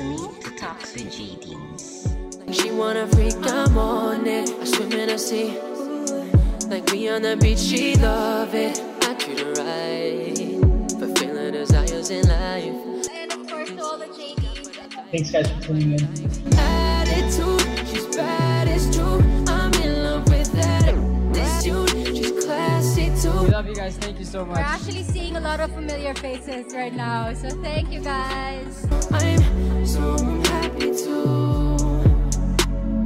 listening to Talks with JDs. She wanna freak, I'm on it. I swim in the sea. Like we on the beach, she love it. I treat her right. Fulfilling desires in life. And of course, all the JDs. Thanks guys for tuning in. Attitude, she's bad, it's true. I'm in love with that attitude. She's classy We too. love you guys. Thank you so much. We're actually seeing a lot of familiar faces right now. So thank you guys. I'm so happy too.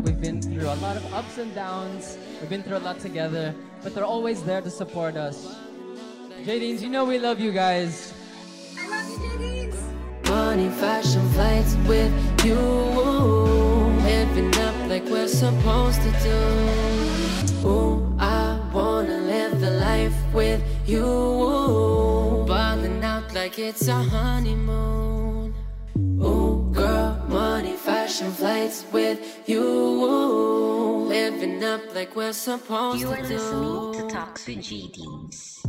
We've been through a lot of ups and downs. We've been through a lot together, but they're always there to support us. JDs, you know we love you guys. I love you. Money, fashion, flights with you. Living up like we're supposed to do. Ooh, I wanna live the life with you. Balling out like it's a honeymoon. Ooh, money, fashion, flights with you. Living up like we're supposed You are to do. listening to Talks with JDs.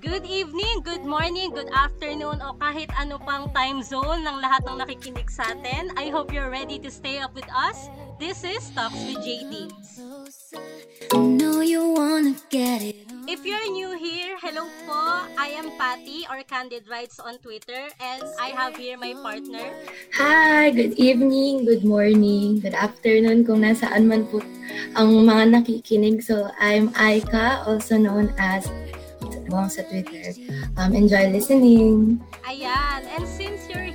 Good evening, good morning, good afternoon, o kahit ano pang time zone ng lahat ng nakikinig sa atin. I hope you're ready to stay up with us. This is Talks with JD. know you wanna get it. If you're new here, hello po. I am Patty or Candid Rights on Twitter and I have here my partner. Hi, good evening, good morning, good afternoon kung nasaan man po ang mga nakikinig. So, I'm Aika, also known as Wong sa Twitter. Um, enjoy listening. Ayan, and since you're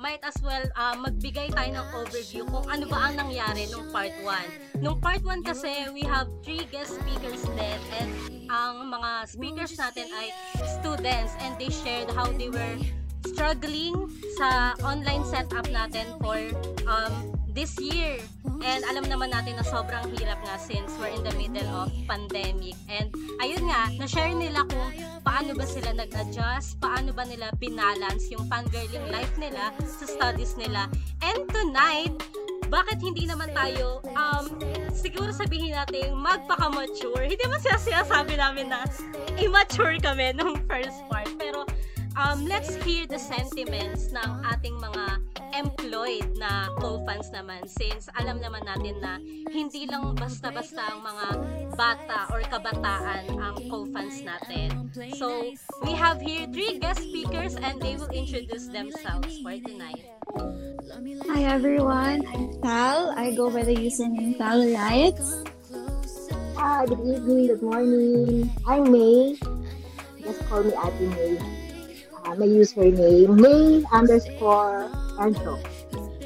might as well uh, magbigay tayo ng overview kung ano ba ang nangyari nung part 1. Nung part 1 kasi, we have three guest speakers din and ang mga speakers natin ay students and they shared how they were struggling sa online setup natin for um, this year. And alam naman natin na sobrang hirap nga since we're in the middle of pandemic. And ayun nga, na-share nila kung paano ba sila nag-adjust, paano ba nila binalance yung fangirling life nila sa studies nila. And tonight, bakit hindi naman tayo, um, siguro sabihin natin, magpaka-mature. Hindi man siya sinasabi namin na immature kami nung first part. Pero, um, let's hear the sentiments ng ating mga employed na co-fans naman since alam naman natin na hindi lang basta-basta ang mga bata or kabataan ang co-fans natin. So, we have here three guest speakers and they will introduce themselves for tonight. Hi everyone, I'm Tal. I go by the username Tal Riots. Hi, good evening, good morning. I'm May. Just call me Ate May. Uh, my username, May underscore Ancho.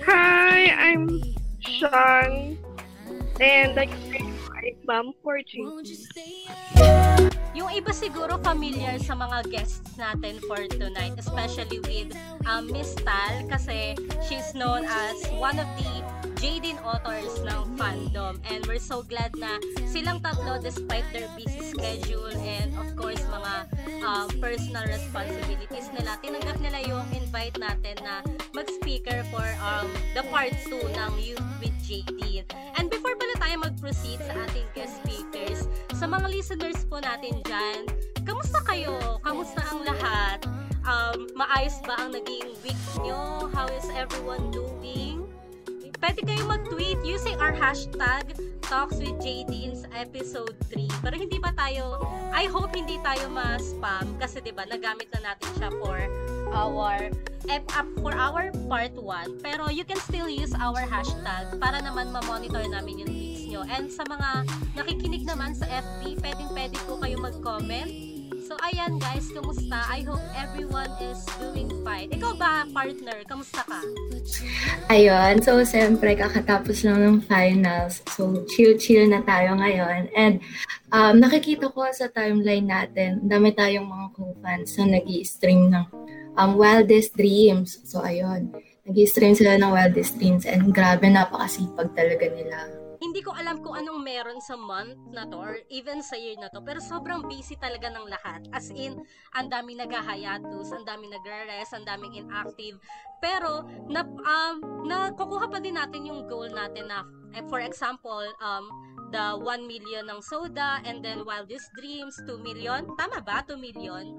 Hi, I'm Sean, and I I'm mom for. Yung iba siguro familiar sa mga guests natin for tonight, especially with um, Miss Tal kasi she's known as one of the Jaden authors ng fandom and we're so glad na silang tatlo despite their busy schedule and of course mga um, personal responsibilities nila, tinanggap nila yung invite natin na mag-speaker for um, the part 2 ng Youth with JD. And before pala tayo mag-proceed sa ating guest speakers, sa mga listeners po natin dyan, kamusta kayo? Kamusta ang lahat? Um, maayos ba ang naging week nyo? How is everyone doing? Pwede kayo mag-tweet using our hashtag Talks with JD's episode 3. Pero hindi ba tayo, I hope hindi tayo ma-spam kasi 'di ba nagamit na natin siya for our ep- up for our part 1. Pero you can still use our hashtag para naman ma-monitor namin yung tweets nyo. And sa mga nakikinig naman sa FB, pwedeng-pwede po kayo mag-comment So, ayan guys, kamusta? I hope everyone is doing fine. Ikaw ba, partner? Kamusta ka? Ayun, so siyempre kakatapos lang ng finals. So chill-chill na tayo ngayon. And um, nakikita ko sa timeline natin, dami tayong mga co-fans na nag stream ng um, Wildest Dreams. So ayun, nag stream sila ng Wildest Dreams and grabe napakasipag talaga nila. Hindi ko alam kung anong meron sa month na to or even sa year na to pero sobrang busy talaga ng lahat. As in, ang daming naghahayatus, ang daming nagre-rest, ang daming inactive. Pero, na, um, nakukuha pa din natin yung goal natin na, eh, for example, um, the 1 million ng soda and then Wildest Dreams 2 million. Tama ba? 2 million.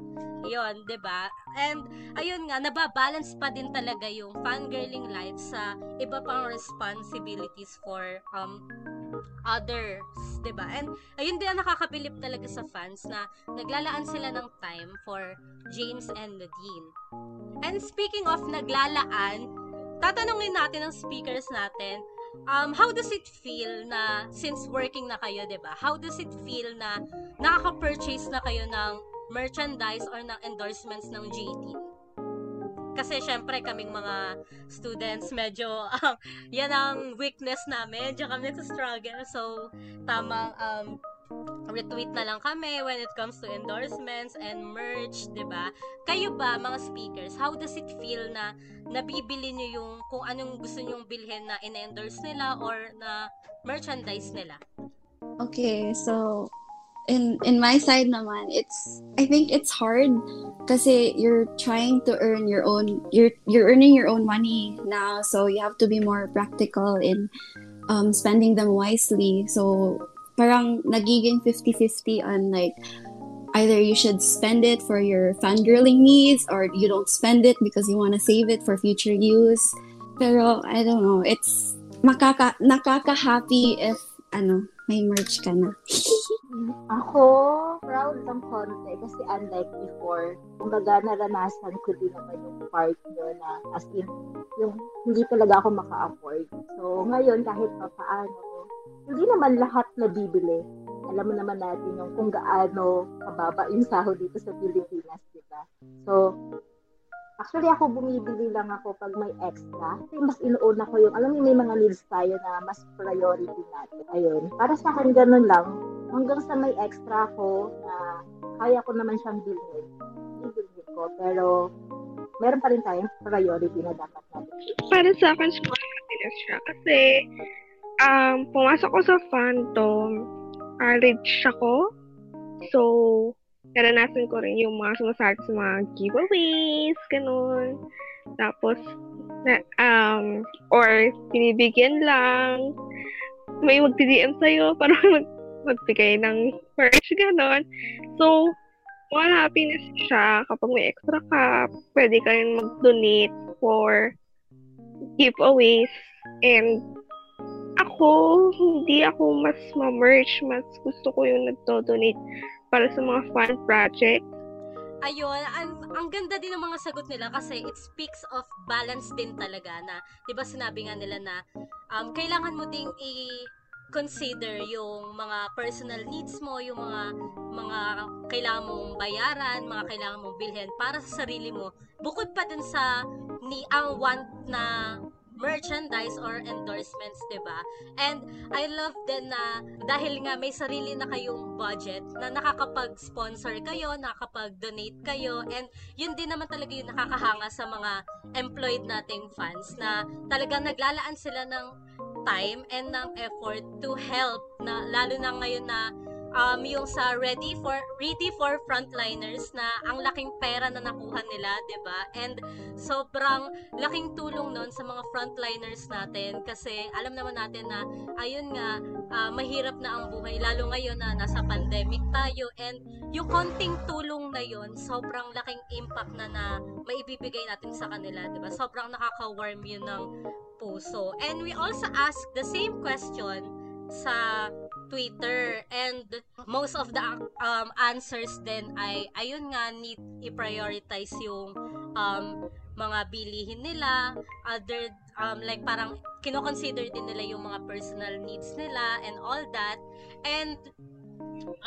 Yun, 'di ba? And ayun nga, nababalance pa din talaga yung fangirling life sa iba pang responsibilities for um others, 'di ba? And ayun din ang nakakabilib talaga sa fans na naglalaan sila ng time for James and Nadine. And speaking of naglalaan, tatanungin natin ang speakers natin, um, how does it feel na since working na kayo, 'di ba? How does it feel na nakaka-purchase na kayo ng merchandise or ng endorsements ng JD? Kasi syempre kaming mga students medyo um, yan ang weakness namin. Diyan kami sa struggle. So tamang um, retweet na lang kami when it comes to endorsements and merch, 'di ba? Kayo ba mga speakers, how does it feel na nabibili niyo yung kung anong gusto niyo bilhin na in-endorse nila or na merchandise nila? Okay, so in in my side naman, it's I think it's hard kasi you're trying to earn your own you're you're earning your own money now, so you have to be more practical in um, spending them wisely. So parang nagiging 50-50 on like either you should spend it for your fangirling needs or you don't spend it because you want to save it for future use. Pero I don't know, it's makaka nakaka-happy if ano, may merch ka na. Ako, proud ng konti kasi unlike before, kumbaga naranasan ko din naman yung part nyo na as in, yung hindi talaga ako maka-afford. So, ngayon kahit pa paano, hindi naman lahat na bibili. Alam mo naman natin yung kung gaano kababa yung sahod dito sa Pilipinas, di ba? So, actually ako bumibili lang ako pag may extra. Kasi mas inuuna ko yung, alam mo may mga needs tayo na mas priority natin. Ayun. Para sa akin, ganun lang. Hanggang sa may extra ko na kaya ko naman siyang bilhin. Bibilhin ko. Pero, meron pa rin tayong priority na dapat natin. Para sa akin, small happiness siya. Kasi, um, pumasok ko sa fandom, college ako. So, naranasan ko rin yung mga sumasali sa mga giveaways, ganun. Tapos, na, um, or binibigyan lang. May magti-DM sa'yo para mag magbigay ng merch, ganun. So, small happiness siya kapag may extra ka, pwede ka rin mag-donate for giveaways. And ako, hindi ako mas ma-merch. Mas gusto ko yung nagdo-donate para sa mga fun project. Ayun, ang, ang ganda din ng mga sagot nila kasi it speaks of balance din talaga na, 'di ba sinabi nga nila na um, kailangan mo ding i consider yung mga personal needs mo, yung mga mga kailangan mong bayaran, mga kailangan mong bilhin para sa sarili mo. Bukod pa dun sa ni ang want na merchandise or endorsements, 'di ba? And I love din na dahil nga may sarili na kayong budget na nakakapag-sponsor kayo, nakakapag-donate kayo and yun din naman talaga yung nakakahanga sa mga employed nating fans na talagang naglalaan sila ng time and ng effort to help na lalo na ngayon na um, yung sa ready for ready for frontliners na ang laking pera na nakuha nila, 'di ba? And sobrang laking tulong noon sa mga frontliners natin kasi alam naman natin na ayun nga uh, mahirap na ang buhay lalo ngayon na nasa pandemic tayo and yung konting tulong na yon sobrang laking impact na na maibibigay natin sa kanila, 'di ba? Sobrang nakaka-warm yun ng puso. And we also ask the same question sa Twitter. And most of the um, answers din ay ayun nga need i-prioritize yung um, mga bilihin nila. Other um, like parang kino-consider din nila yung mga personal needs nila and all that. And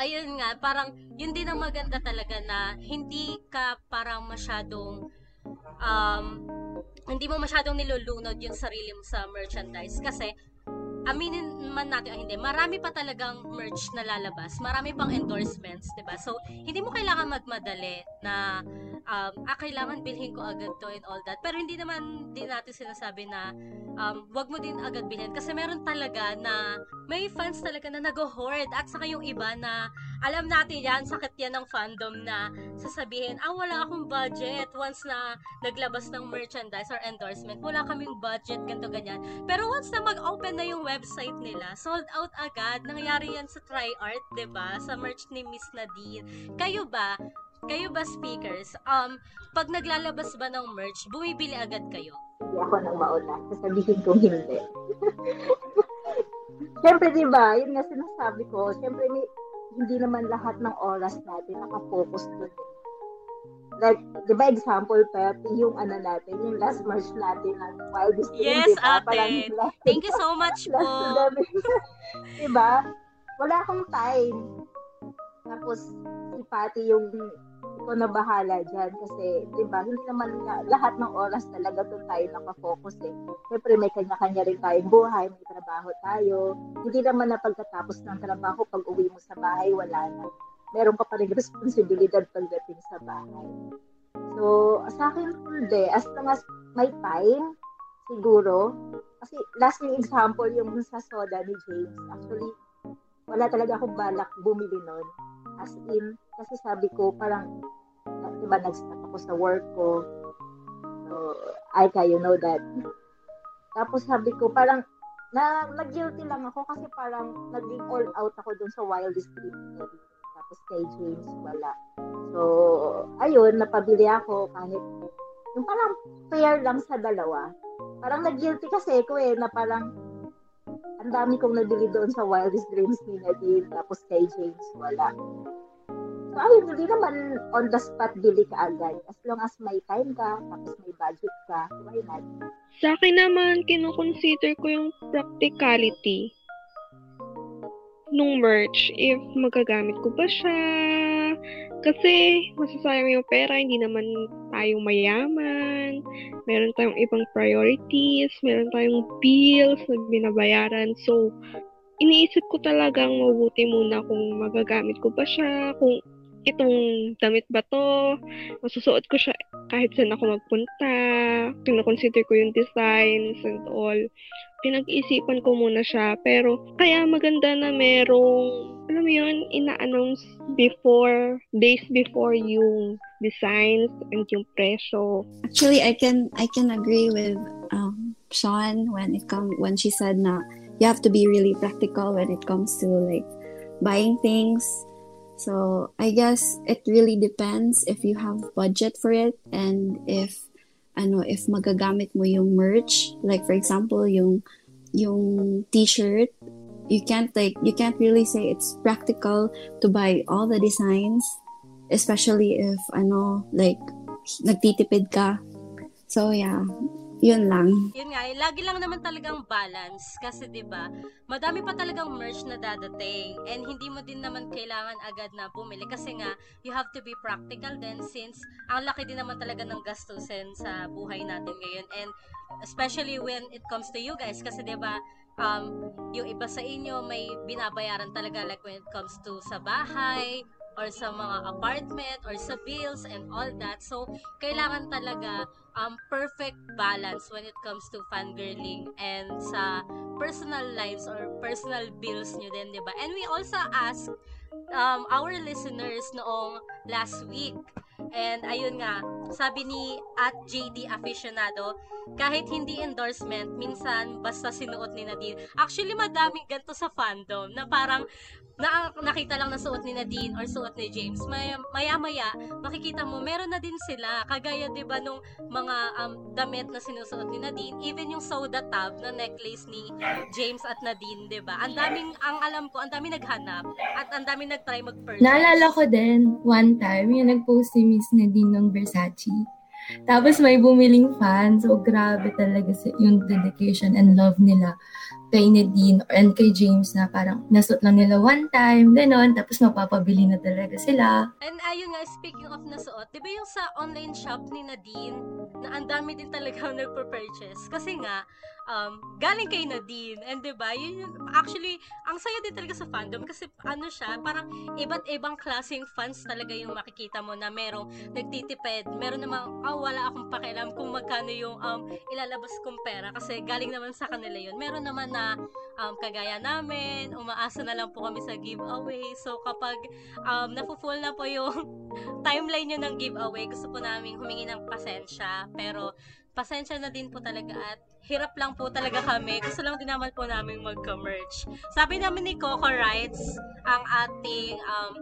ayun nga parang yun din ang maganda talaga na hindi ka parang masyadong um, hindi mo masyadong nilulunod yung sarili mo sa merchandise. Kasi aminin man natin o hindi, marami pa talagang merch na lalabas, marami pang endorsements, 'di ba? So, hindi mo kailangan magmadali na um, ah, kailangan bilhin ko agad to and all that. Pero hindi naman din natin sinasabi na um, wag mo din agad bilhin. Kasi meron talaga na may fans talaga na nag-hoard. At saka yung iba na alam natin yan, sakit yan ng fandom na sasabihin, ah, wala akong budget. Once na naglabas ng merchandise or endorsement, wala kaming budget, ganto ganyan. Pero once na mag-open na yung website nila, sold out agad. Nangyari yan sa TryArt, 'di ba Sa merch ni Miss Nadine. Kayo ba, kayo ba speakers, um, pag naglalabas ba ng merch, bumibili agad kayo? Hindi ako nang mauna. Sasabihin kong hindi. Siyempre, di ba, yun nga sinasabi ko, siyempre, hindi naman lahat ng oras natin nakafocus doon. Like, di ba, example, Pep, yung ano natin, yung last merch natin ng Wildest Yes, diba? ate. Thank you so much po. di ba? Wala akong time. Tapos, si Patty yung ikaw na bahala dyan kasi, di ba, hindi naman nga, lahat ng oras talaga doon tayo nakafocus eh. Siyempre, may kanya-kanya rin tayong buhay, may trabaho tayo. Hindi naman na pagkatapos ng trabaho, pag uwi mo sa bahay, wala na. Meron pa pa rin responsibilidad pagdating sa bahay. So, sa akin, hindi. As long as may time, siguro, kasi last yung example, yung sa soda ni James, actually, wala talaga akong balak bumili nun. As in, kasi sabi ko, parang, diba, nag-start ako sa work ko. So, Aika, you know that. Tapos sabi ko, parang, na, nag-guilty lang ako kasi parang naging all out ako dun sa wildest dream. Kay James, wala. So, ayun, napabili ako kahit, yung parang fair lang sa dalawa. Parang nag-guilty kasi ko eh, na parang, ang dami kong nabili doon sa Wildest Dreams ni Nadine, tapos kay James, wala. So, ayun, hindi naman on the spot bili ka agad. As long as may time ka, tapos may budget ka, why not? Sa akin naman, kinukonsider ko yung practicality nung merch. If magagamit ko ba siya, kasi masasayang yung pera, hindi naman tayo mayaman, meron tayong ibang priorities, meron tayong bills na binabayaran. So, iniisip ko talagang mabuti muna kung magagamit ko ba siya, kung itong damit ba to, masusuot ko siya kahit saan ako magpunta, kinoconsider ko yung designs and all. Pinag-isipan ko muna siya, pero kaya maganda na merong, alam mo yun, ina-announce before, days before yung designs and yung presyo. Actually, I can I can agree with um, Sean when it come when she said na you have to be really practical when it comes to like buying things So I guess it really depends if you have budget for it and if ano if magagamit mo yung merch. Like for example yung yung t-shirt you can't like you can't really say it's practical to buy all the designs especially if ano like nagtitipid ka. So yeah yun lang. Yun nga, eh, lagi lang naman talagang balance kasi 'di ba? Madami pa talagang merch na dadating and hindi mo din naman kailangan agad na bumili kasi nga you have to be practical then since ang laki din naman talaga ng gastusin sa buhay natin ngayon and especially when it comes to you guys kasi 'di ba um, yung iba sa inyo may binabayaran talaga like when it comes to sa bahay or sa mga apartment or sa bills and all that. So, kailangan talaga um, perfect balance when it comes to fangirling and sa personal lives or personal bills nyo din, di ba? And we also ask um, our listeners noong last week. And ayun nga, sabi ni at JD Aficionado, kahit hindi endorsement, minsan basta sinuot ni Nadine. Actually, madaming ganto sa fandom na parang na nakita lang na suot ni Nadine or suot ni James, may, maya-maya, makikita mo, meron na din sila. Kagaya, di ba, nung mga um, damit na sinusuot ni Nadine, even yung soda tab na necklace ni James at Nadine, di ba? Ang daming, ang alam ko, ang daming naghanap at ang daming nagtry mag-purchase. Naalala ko din, one time, yung nag-post si Miss Nadine ng Versace. Tapos may bumiling fan. So, grabe talaga yung dedication and love nila kay Nadine and kay James na parang nasot lang nila one time, gano'n, tapos mapapabili na talaga sila. And ayun nga, speaking of nasuot, di ba yung sa online shop ni Nadine, na ang dami din talaga nagpo-purchase? Kasi nga, um, galing kay Nadine. And 'di ba? Yun actually ang saya din talaga sa fandom kasi ano siya, parang iba't ibang klaseng fans talaga yung makikita mo na merong nagtitipid, meron namang ah, wala akong pakialam kung magkano yung um, ilalabas kong pera kasi galing naman sa kanila yun. Meron naman na um, kagaya namin, umaasa na lang po kami sa giveaway. So kapag um, nafu-full na po yung timeline nyo ng giveaway, gusto po namin humingi ng pasensya. Pero pasensya na din po talaga at hirap lang po talaga kami. Gusto lang din naman po namin magka-merch. Sabi namin ni Coco Rights, ang ating um,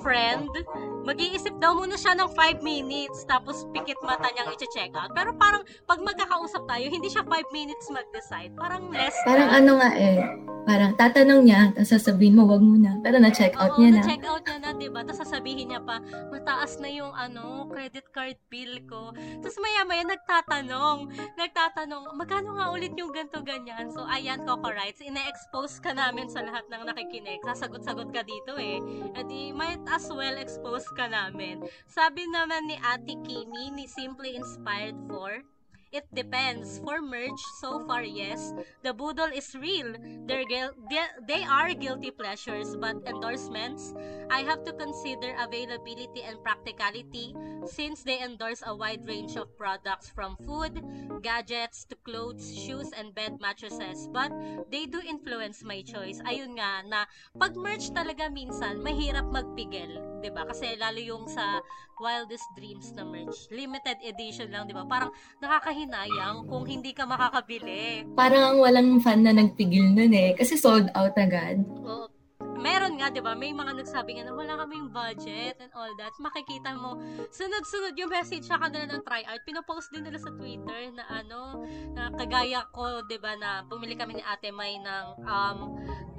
friend, mag-iisip daw muna siya ng 5 minutes, tapos pikit mata niyang i-check out. Pero parang, pag magkakausap tayo, hindi siya 5 minutes mag-decide. Parang less Parang than. ano nga eh, parang tatanong niya, tapos sasabihin mo, wag muna. Pero na-check out Oo, niya na. na-check out niya na, diba? Tapos sasabihin niya pa, mataas na yung ano, credit card bill ko. Tapos maya-maya nagtatanong, nagtatanong, magkano nga ulit yung ganto ganyan? So, ayan, Coco Rights, ina-expose ka namin sa lahat ng nakikinig. Sasagot-sagot ka dito eh. At di, might as well expose ka namin. Sabi naman ni Ate Kimi, ni Simply Inspired for, It depends. For merch, so far, yes. The Boodle is real. They're guil- they, they are guilty pleasures, but endorsements, I have to consider availability and practicality since they endorse a wide range of products from food, gadgets, to clothes, shoes, and bed mattresses. But they do influence my choice. Ayun nga, na pag merch talaga minsan, mahirap magpigil. ba Kasi lalo yung sa Wildest Dreams na merch. Limited edition lang, ba Parang nakakahinayang kung hindi ka makakabili. Parang walang fan na nagpigil nun eh, kasi sold out agad. Oo. Meron nga, 'di ba? May mga nagsabi nga na wala kaming budget and all that. Makikita mo, sunod-sunod yung message sa kanila ng try art. Pinopost din nila sa Twitter na ano, na kagaya ko, 'di ba, na bumili kami ni Ate May ng um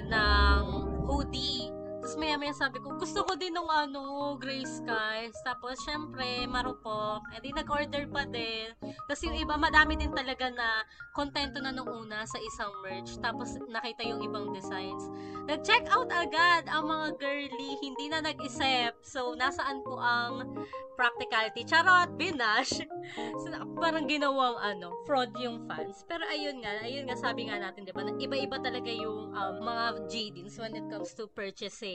ng hoodie. Tapos maya maya sabi ko, gusto ko din ng ano, gray skies. Tapos syempre, marupok. E di nag-order pa din. Tapos yung iba, madami din talaga na kontento na nung una sa isang merch. Tapos nakita yung ibang designs. Nag-check out agad ang mga girly. Hindi na nag-isip. So, nasaan po ang practicality? Charot, binash. so, parang ginawang ano, fraud yung fans. Pero ayun nga, ayun nga sabi nga natin, 'di ba? Iba-iba talaga yung um, mga JDs when it comes to purchasing.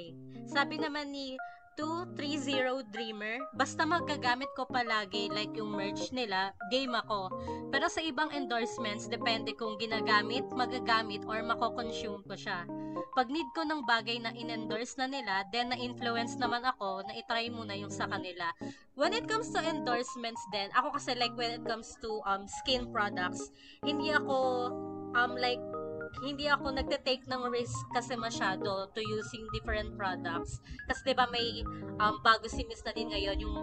Sabi naman ni 230 Dreamer, basta magagamit ko palagi like yung merch nila, game ako. Pero sa ibang endorsements, depende kung ginagamit, magagamit, or mako-consume ko siya. Pag need ko ng bagay na in-endorse na nila, then na-influence naman ako na itry muna yung sa kanila. When it comes to endorsements then, ako kasi like when it comes to um skin products, hindi ako um like hindi ako nagte-take ng risk kasi masyado to using different products. Kasi 'di ba may um, bago si Miss na din ngayon yung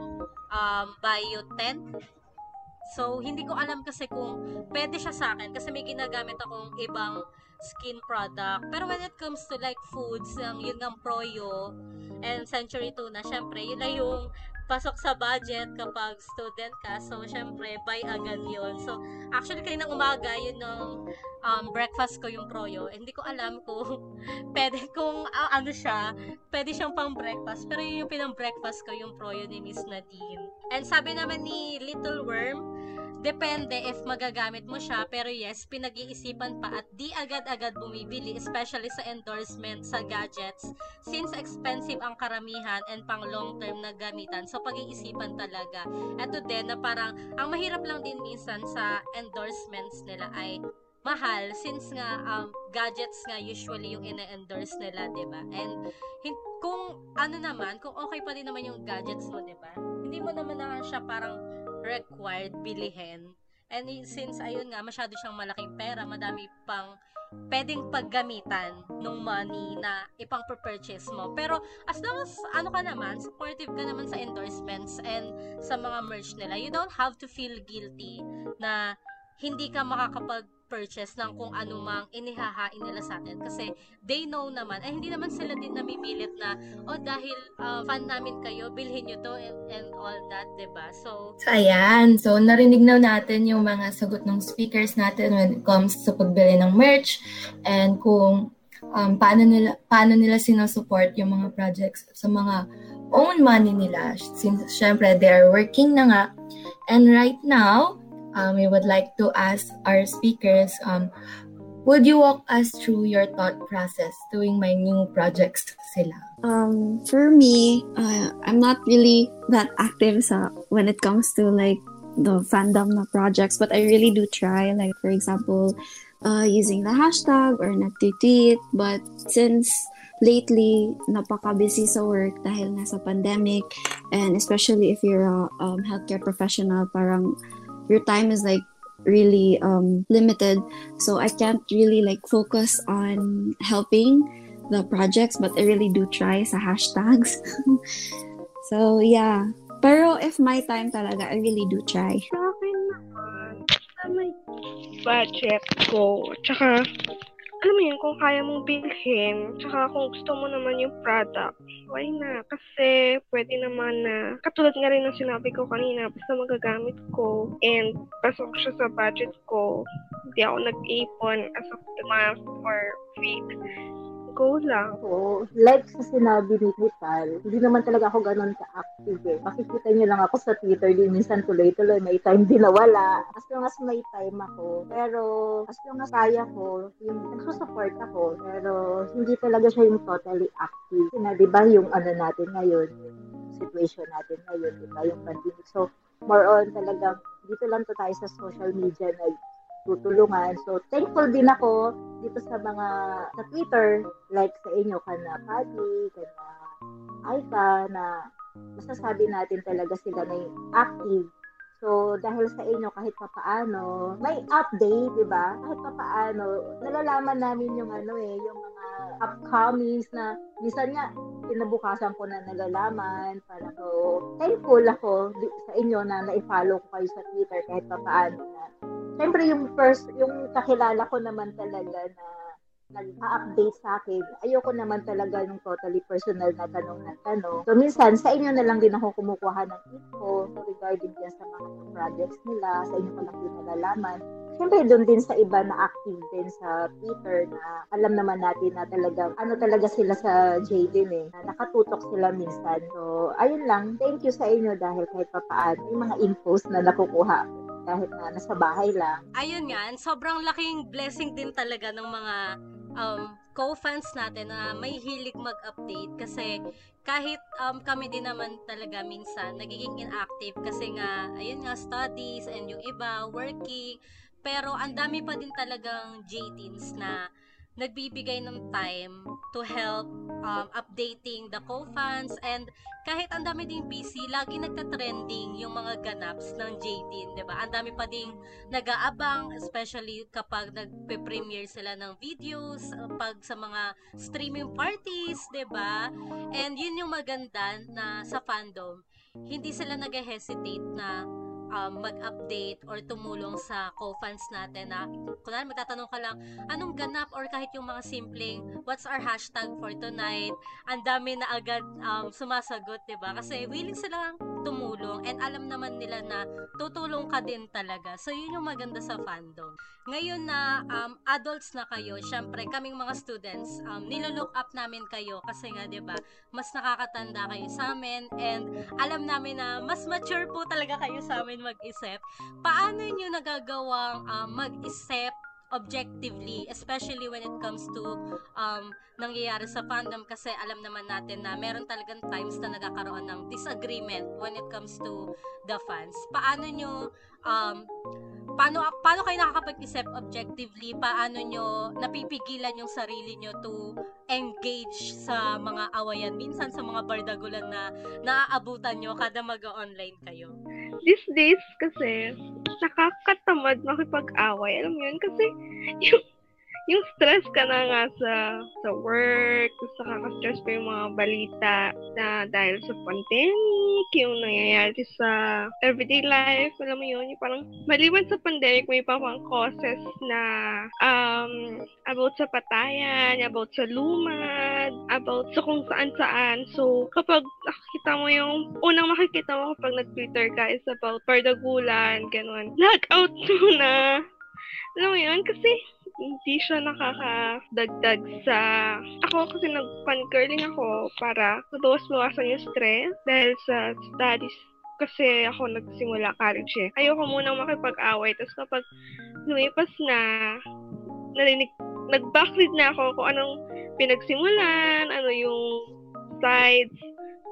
um, Bio 10. So, hindi ko alam kasi kung pwede siya sa akin kasi may ginagamit akong ibang skin product. Pero when it comes to like foods, yung yun ng Proyo and Century Tuna, syempre, yun na yung pasok sa budget kapag student ka. So, syempre, buy agad yun. So, actually, kaninang umaga, yun ng um, breakfast ko yung proyo. Hindi ko alam kung pwede, kung uh, ano siya, pwede siyang pang breakfast. Pero yun yung pinang breakfast ko, yung proyo ni Miss Nadine. And sabi naman ni Little Worm, Depende if magagamit mo siya, pero yes, pinag-iisipan pa at di agad-agad bumibili, especially sa endorsement sa gadgets, since expensive ang karamihan and pang long-term na gamitan. So, pag-iisipan talaga. Ito din na parang, ang mahirap lang din minsan sa endorsements nila ay mahal since nga um, gadgets nga usually yung ina-endorse nila, 'di ba? And hin- kung ano naman, kung okay pa din naman yung gadgets mo, 'di ba? Hindi mo naman na siya parang required bilihin. And since ayun nga masyado siyang malaking pera, madami pang pwedeng paggamitan ng money na ipang purchase mo. Pero as long as ano ka naman, supportive ka naman sa endorsements and sa mga merch nila, you don't have to feel guilty na hindi ka makakapag mag-purchase ng kung ano mang inihahain nila sa atin. Kasi they know naman ay hindi naman sila din namimilit na oh dahil uh, fan namin kayo bilhin nyo to and, and all that 'di ba? So So ayan, so narinig na natin yung mga sagot ng speakers natin when it comes sa pagbili ng merch and kung um, paano nila paano nila sinusupport yung mga projects sa mga own money nila. Since syempre they're working na nga. And right now um, we would like to ask our speakers um, would you walk us through your thought process doing my new projects sila Um, for me, uh, I'm not really that active when it comes to like the fandom na projects, but I really do try. Like for example, uh, using the hashtag or nag-tweet. But since lately, napaka-busy sa work dahil nasa pandemic, and especially if you're a um, healthcare professional, parang your time is like really um, limited. So I can't really like focus on helping the projects, but I really do try sa hashtags. so yeah. Pero if my time talaga, I really do try. Sa akin naman, sa may budget ko, tsaka, alam mo yun, kung kaya mong bilhin, tsaka kung gusto mo naman yung product, why na? Kasi pwede naman na, katulad nga rin ng sinabi ko kanina, basta magagamit ko and pasok siya sa budget ko, hindi ako nag-ipon as of the month or week go lang. So, like sa sinabi ni Vital, hindi naman talaga ako ganun ka-active eh. Makikita niyo lang ako sa Twitter, din minsan tuloy-tuloy, may time din na wala. As long as may time ako. Pero, as long as kaya ko, yung nagsusupport ako. Pero, hindi talaga siya yung totally active. Na, di ba, yung ano natin ngayon, situation natin ngayon, di ba, yung pandemic. So, more on talagang, dito lang to tayo sa social media nag tutulungan. So, thankful din ako dito sa mga sa Twitter, like sa inyo, kana Pati, kana Aika, na masasabi natin talaga sila na active. So, dahil sa inyo, kahit papaano, may update, di ba? Kahit papaano, nalalaman namin yung ano eh, yung mga upcomings na minsan nga, kinabukasan ko na nalalaman. Para so, thankful ako sa inyo na na-follow ko kayo sa Twitter kahit papaano na Siyempre, yung first, yung kakilala ko naman talaga na nag-update sa akin, ayoko naman talaga ng totally personal na tanong na tanong. So, minsan, sa inyo na lang din ako kumukuha ng info regarding dyan sa mga projects nila, sa inyo ko lang din nalalaman. Siyempre, doon din sa iba na active din sa Twitter na alam naman natin na talaga, ano talaga sila sa Jaden eh, na nakatutok sila minsan. So, ayun lang. Thank you sa inyo dahil kahit papaano, yung mga infos na nakukuha kahit na nasa bahay lang. Ayun nga, sobrang laking blessing din talaga ng mga um, co-fans natin na may hilig mag-update kasi kahit um, kami din naman talaga minsan nagiging inactive kasi nga, ayun nga, studies and yung iba, working, pero ang dami pa din talagang J-teens na nagbibigay ng time to help um, updating the co-fans and kahit ang dami ding busy, lagi nagta-trending yung mga ganaps ng J-Teen, 'di ba? Ang dami pa ding nag-aabang especially kapag nagpe-premiere sila ng videos, pag sa mga streaming parties, 'di ba? And yun yung maganda na sa fandom, hindi sila nag-hesitate na um, mag-update or tumulong sa co-fans natin na kunwari magtatanong ka lang anong ganap? or kahit yung mga simpleng what's our hashtag for tonight? Ang dami na agad um, sumasagot ba? Kasi willing silang tumulong and alam naman nila na tutulong ka din talaga. So yun yung maganda sa fandom. Ngayon na um, adults na kayo syempre kaming mga students um, nilolook up namin kayo kasi nga ba mas nakakatanda kayo sa amin and alam namin na mas mature po talaga kayo sa amin mag-isip, paano nyo nagagawang um, mag-isip objectively, especially when it comes to um, nangyayari sa fandom kasi alam naman natin na meron talagang times na nagkakaroon ng disagreement when it comes to the fans. Paano nyo um, paano paano kayo nakakapag-isip objectively? Paano nyo napipigilan yung sarili nyo to engage sa mga awayan? Minsan sa mga bardagulan na naaabutan nyo kada mag-online kayo. These days kasi, nakakatamad makipag-away. Alam mo yun? Kasi, yung, yung stress ka na nga sa, sa work, sa kaka-stress pa yung mga balita na dahil sa pandemic, yung nangyayari sa everyday life, alam mo yun, yung parang maliban sa pandemic, may pa pang causes na um, about sa patayan, about sa lumad, about sa kung saan-saan. So, kapag nakikita mo yung, unang makikita mo kapag nag-Twitter ka is about pardagulan, ganun. Log out mo na. Alam mo yun? Kasi hindi siya nakakadagdag sa... Ako kasi nag-fangirling ako para mabawas-bawasan yung stress dahil sa studies kasi ako nagsimula college eh. Ayoko munang makipag-away. Tapos kapag lumipas na, narinig, nag-backread na ako kung anong pinagsimulan, ano yung sides.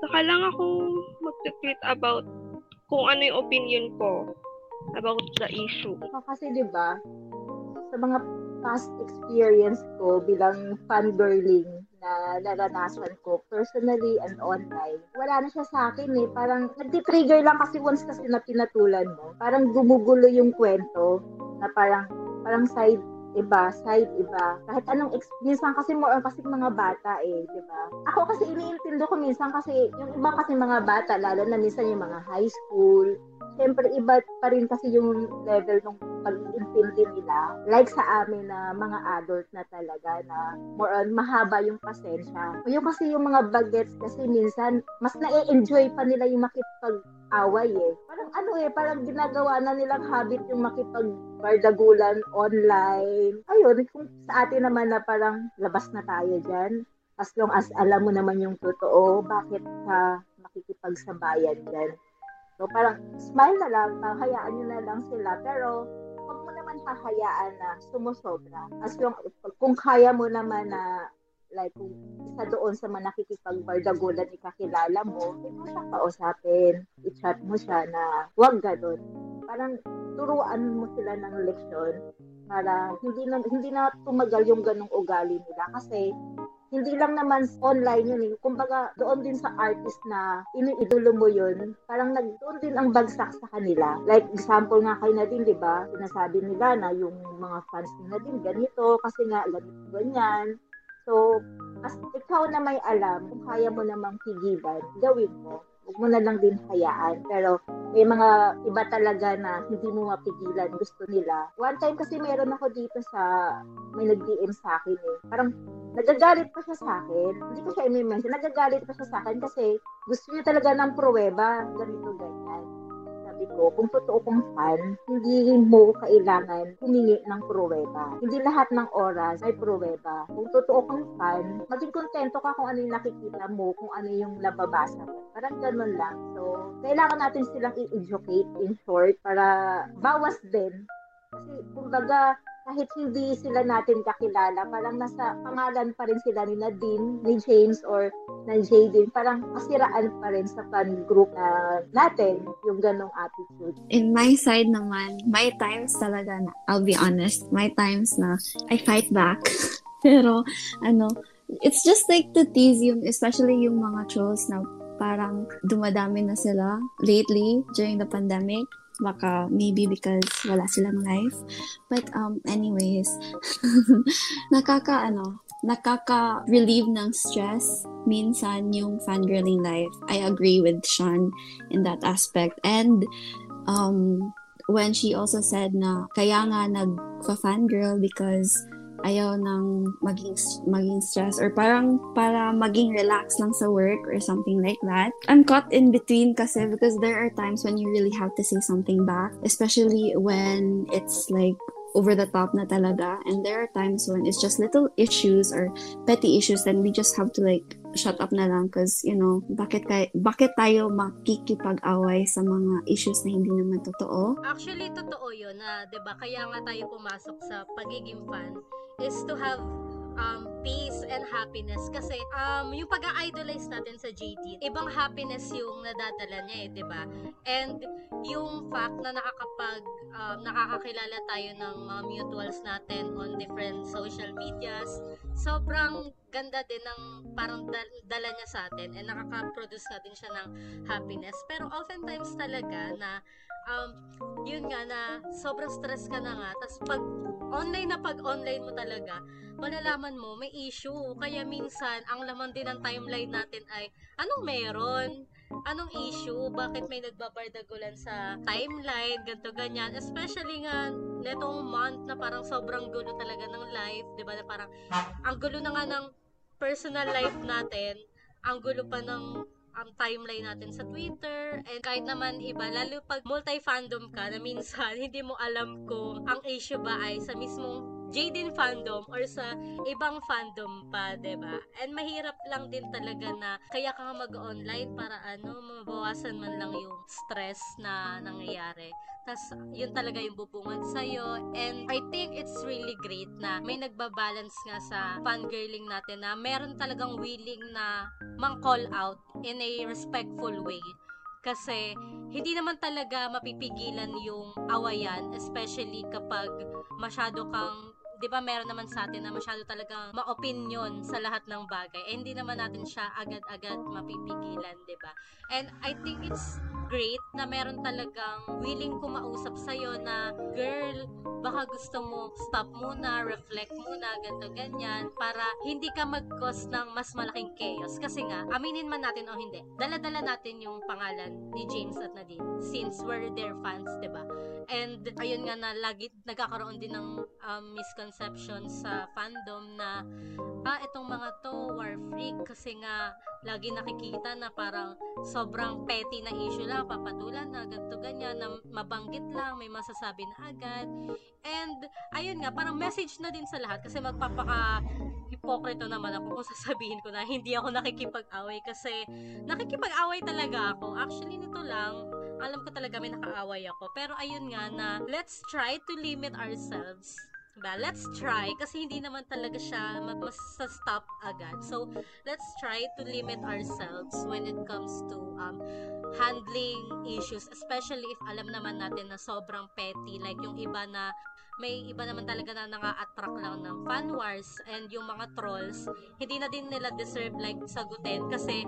Saka lang ako mag-tweet about kung ano yung opinion ko about the issue. So, kasi 'di ba, sa mga past experience ko bilang fangirling na naranasan ko personally and online, wala na siya sa akin eh. Parang nagti-trigger lang kasi once kasi na pinatulan mo. Parang gumugulo yung kwento na parang parang side iba, side iba. Kahit anong ex- minsan kasi more on kasi mga bata eh, di ba? Ako kasi iniintindi ko minsan kasi yung iba kasi mga bata, lalo na minsan yung mga high school, syempre iba pa rin kasi yung level ng pag-intindi nila. Like sa amin na mga adult na talaga na more on mahaba yung pasensya. Yung kasi yung mga bagets kasi minsan mas na-enjoy pa nila yung makipag-away eh. Parang ano eh, parang ginagawa na nilang habit yung makipag bardagulan online. Ayun, kung sa atin naman na parang labas na tayo dyan. As long as alam mo naman yung totoo, bakit ka makikipagsabayan dyan? So parang smile na lang, hayaan nyo na lang sila. Pero huwag mo naman hahayaan na sumusobra. As long, kung kaya mo naman na like kung isa doon sa mga nakikipagbardagulan ikakilala mo, hindi mo siya kausapin. I-chat mo siya na huwag ganun. Parang turuan mo sila ng leksyon para hindi na hindi na tumagal yung ganong ugali nila kasi hindi lang naman online yun eh. Kumbaga, doon din sa artist na iniidolo mo yun, parang nag, doon din ang bagsak sa kanila. Like, example nga kay Nadine, di ba? Sinasabi nila na yung mga fans ni Nadine, ganito, kasi nga, ganito, ganyan. So, as ikaw na may alam, kung kaya mo namang pigilan, gawin mo. Huwag mo na lang din hayaan. Pero may mga iba talaga na hindi mo mapigilan. Gusto nila. One time kasi meron ako dito sa, may nag-DM sa akin eh. Parang nagagalit pa siya sa akin. Hindi ko siya i-mention. Nagagalit pa siya sa akin kasi gusto niya talaga ng pruweba. Ganito, ganyan sabi ko, kung totoo kong fan, hindi mo kailangan humingi ng pruweba. Hindi lahat ng oras ay pruweba. Kung totoo kang fan, maging kontento ka kung ano yung nakikita mo, kung ano yung nababasa mo. Parang ganun lang. So, kailangan natin silang i-educate in short para bawas din. Kasi, kumbaga, kahit hindi sila natin kakilala, parang nasa pangalan pa rin sila ni Nadine, ni James, or na Jaden. Parang kasiraan pa rin sa fan group na natin yung ganong attitude. In my side naman, my times talaga na, I'll be honest, my times na I fight back. Pero, ano, it's just like to tease yung, especially yung mga trolls na parang dumadami na sila lately during the pandemic baka maybe because wala silang life. But um anyways, nakaka ano, nakaka-relieve ng stress minsan yung fangirling life. I agree with Sean in that aspect. And um when she also said na kaya nga nag-fangirl because ayaw nang maging maging stress or parang para maging relax lang sa work or something like that. I'm caught in between kasi because there are times when you really have to say something back, especially when it's like over the top na talaga. And there are times when it's just little issues or petty issues then we just have to like shut up na lang because you know bakit kay bakit tayo makikipag-away sa mga issues na hindi naman totoo? Actually, totoo yun na, 'di ba? Kaya nga tayo pumasok sa pagiging fan is to have um, peace and happiness kasi um, yung pag-idolize natin sa JD, ibang happiness yung nadadala niya eh, 'di ba? And yung fact na nakakapag um, nakakakilala tayo ng mga mutuals natin on different social medias, sobrang ganda din ng parang dal- dala niya sa atin and nakaka-produce na din siya ng happiness. Pero oftentimes talaga na um, yun nga na sobrang stress ka na nga. Tapos pag online na pag online mo talaga, malalaman mo may issue. Kaya minsan, ang laman din ng timeline natin ay, anong meron? Anong issue? Bakit may nagbabardagulan sa timeline? Ganto ganyan. Especially nga, netong month na parang sobrang gulo talaga ng life. ba Na parang, ang gulo na nga ng personal life natin, ang gulo pa ng ang timeline natin sa Twitter. And kahit naman iba lalo pag multi-fandom ka na minsan hindi mo alam kung ang issue ba ay sa mismong Jaden fandom or sa ibang fandom pa, ba? And mahirap lang din talaga na kaya ka mag-online para ano, mabawasan man lang yung stress na nangyayari. Tas yun talaga yung bubungad sa iyo and I think it's really great na may nagba-balance nga sa fangirling natin na meron talagang willing na mang-call out in a respectful way kasi hindi naman talaga mapipigilan yung awayan especially kapag masyado kang 'di ba meron naman sa atin na masyado talagang ma-opinion sa lahat ng bagay. Eh, hindi naman natin siya agad-agad mapipigilan, 'di ba? And I think it's great na meron talagang willing kumausap sa iyo na girl, baka gusto mo stop muna, reflect muna, ganto ganyan para hindi ka mag-cause ng mas malaking chaos kasi nga aminin man natin o hindi. Dala-dala natin yung pangalan ni James at Nadine since we're their fans, 'di ba? And ayun nga na lagi nagkakaroon din ng um, misconception sa fandom na ah itong mga to war freak kasi nga lagi nakikita na parang sobrang petty na issue lang, papatulan na, ganito ganyan, na mabanggit lang, may masasabi na agad. And, ayun nga, parang message na din sa lahat kasi magpapaka hipokrito naman ako kung sasabihin ko na hindi ako nakikipag-away kasi nakikipag-away talaga ako. Actually, nito lang, alam ko talaga may nakaaway ako. Pero ayun nga na, let's try to limit ourselves Diba? Let's try kasi hindi naman talaga siya mas-stop agad. So, let's try to limit ourselves when it comes to um, handling issues, especially if alam naman natin na sobrang petty. Like yung iba na may iba naman talaga na nanga-attract lang ng fan wars and yung mga trolls, hindi na din nila deserve like sagutin kasi